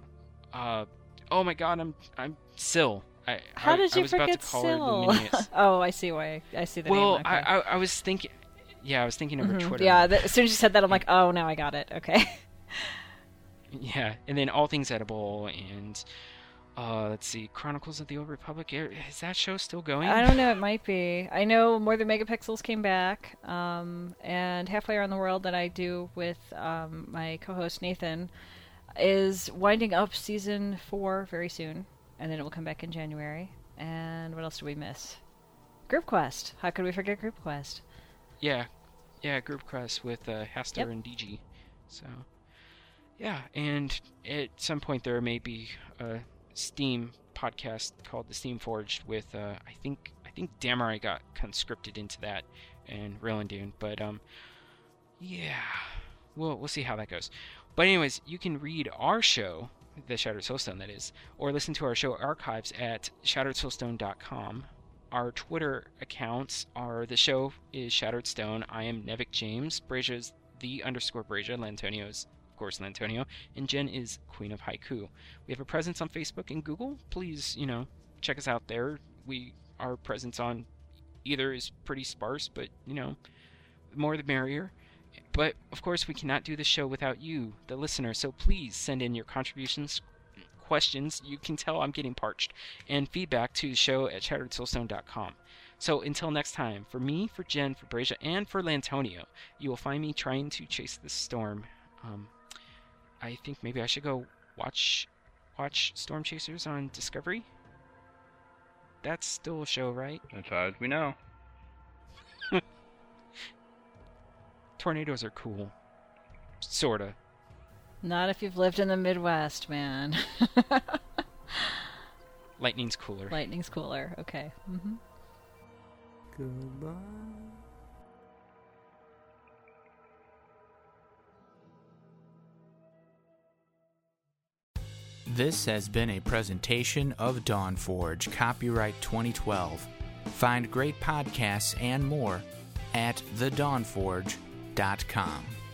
uh, oh my God, I'm I'm Sill. I, How I, did I you forget to call Syl? oh, I see why. I see the well, name. I, okay. I I was thinking, yeah, I was thinking of her Mhm. Twitter. Yeah, th- as soon as you said that, I'm like, oh, now I got it. Okay. Yeah, and then All Things Edible and uh, let's see, Chronicles of the Old Republic. Er, Is that show still going? I don't know. It might be. I know more than megapixels came back, um, and halfway around the world that I do with um, my co-host Nathan is winding up season four very soon, and then it will come back in January. And what else do we miss? Group Quest. How could we forget Group Quest? Yeah, yeah, Group Quest with uh, Haster Yep. and DG. So, yeah, and at some point there may be a Steam podcast called the Steam Forged with uh, I think I think Damurai got conscripted into that and Dune, but um, yeah, we'll we'll see how that goes. But anyways, you can read our show, the Shattered Soulstone, that is, or listen to our show archives at shatteredsoulstone.com. Our Twitter accounts are the show is Shattered Stone. I am Nevik James. Brazia's the underscore Brazia. Lantonio's of course Lantonio, and Jen is Queen of Haiku. We have a presence on Facebook and Google. Please, you know, check us out there. We our presence on either is pretty sparse, but you know, more the merrier. But of course, we cannot do the show without you, the listener. So please send in your contributions, questions. You can tell I'm getting parched, and feedback to the show at shatteredsoulstone.com. So until next time, for me, for Jen, for Brazia, and for Lantonio, you will find me trying to chase the storm. Um, I think maybe I should go watch watch Storm Chasers on Discovery. That's still a show, right? Far as we know. Tornadoes are cool. Sorta. Not if you've lived in the Midwest, man. Lightning's cooler. Lightning's cooler. Okay. hmm Goodbye. This has been a presentation of Dawnforge, copyright 2012. Find great podcasts and more at the thedawnforge.com com.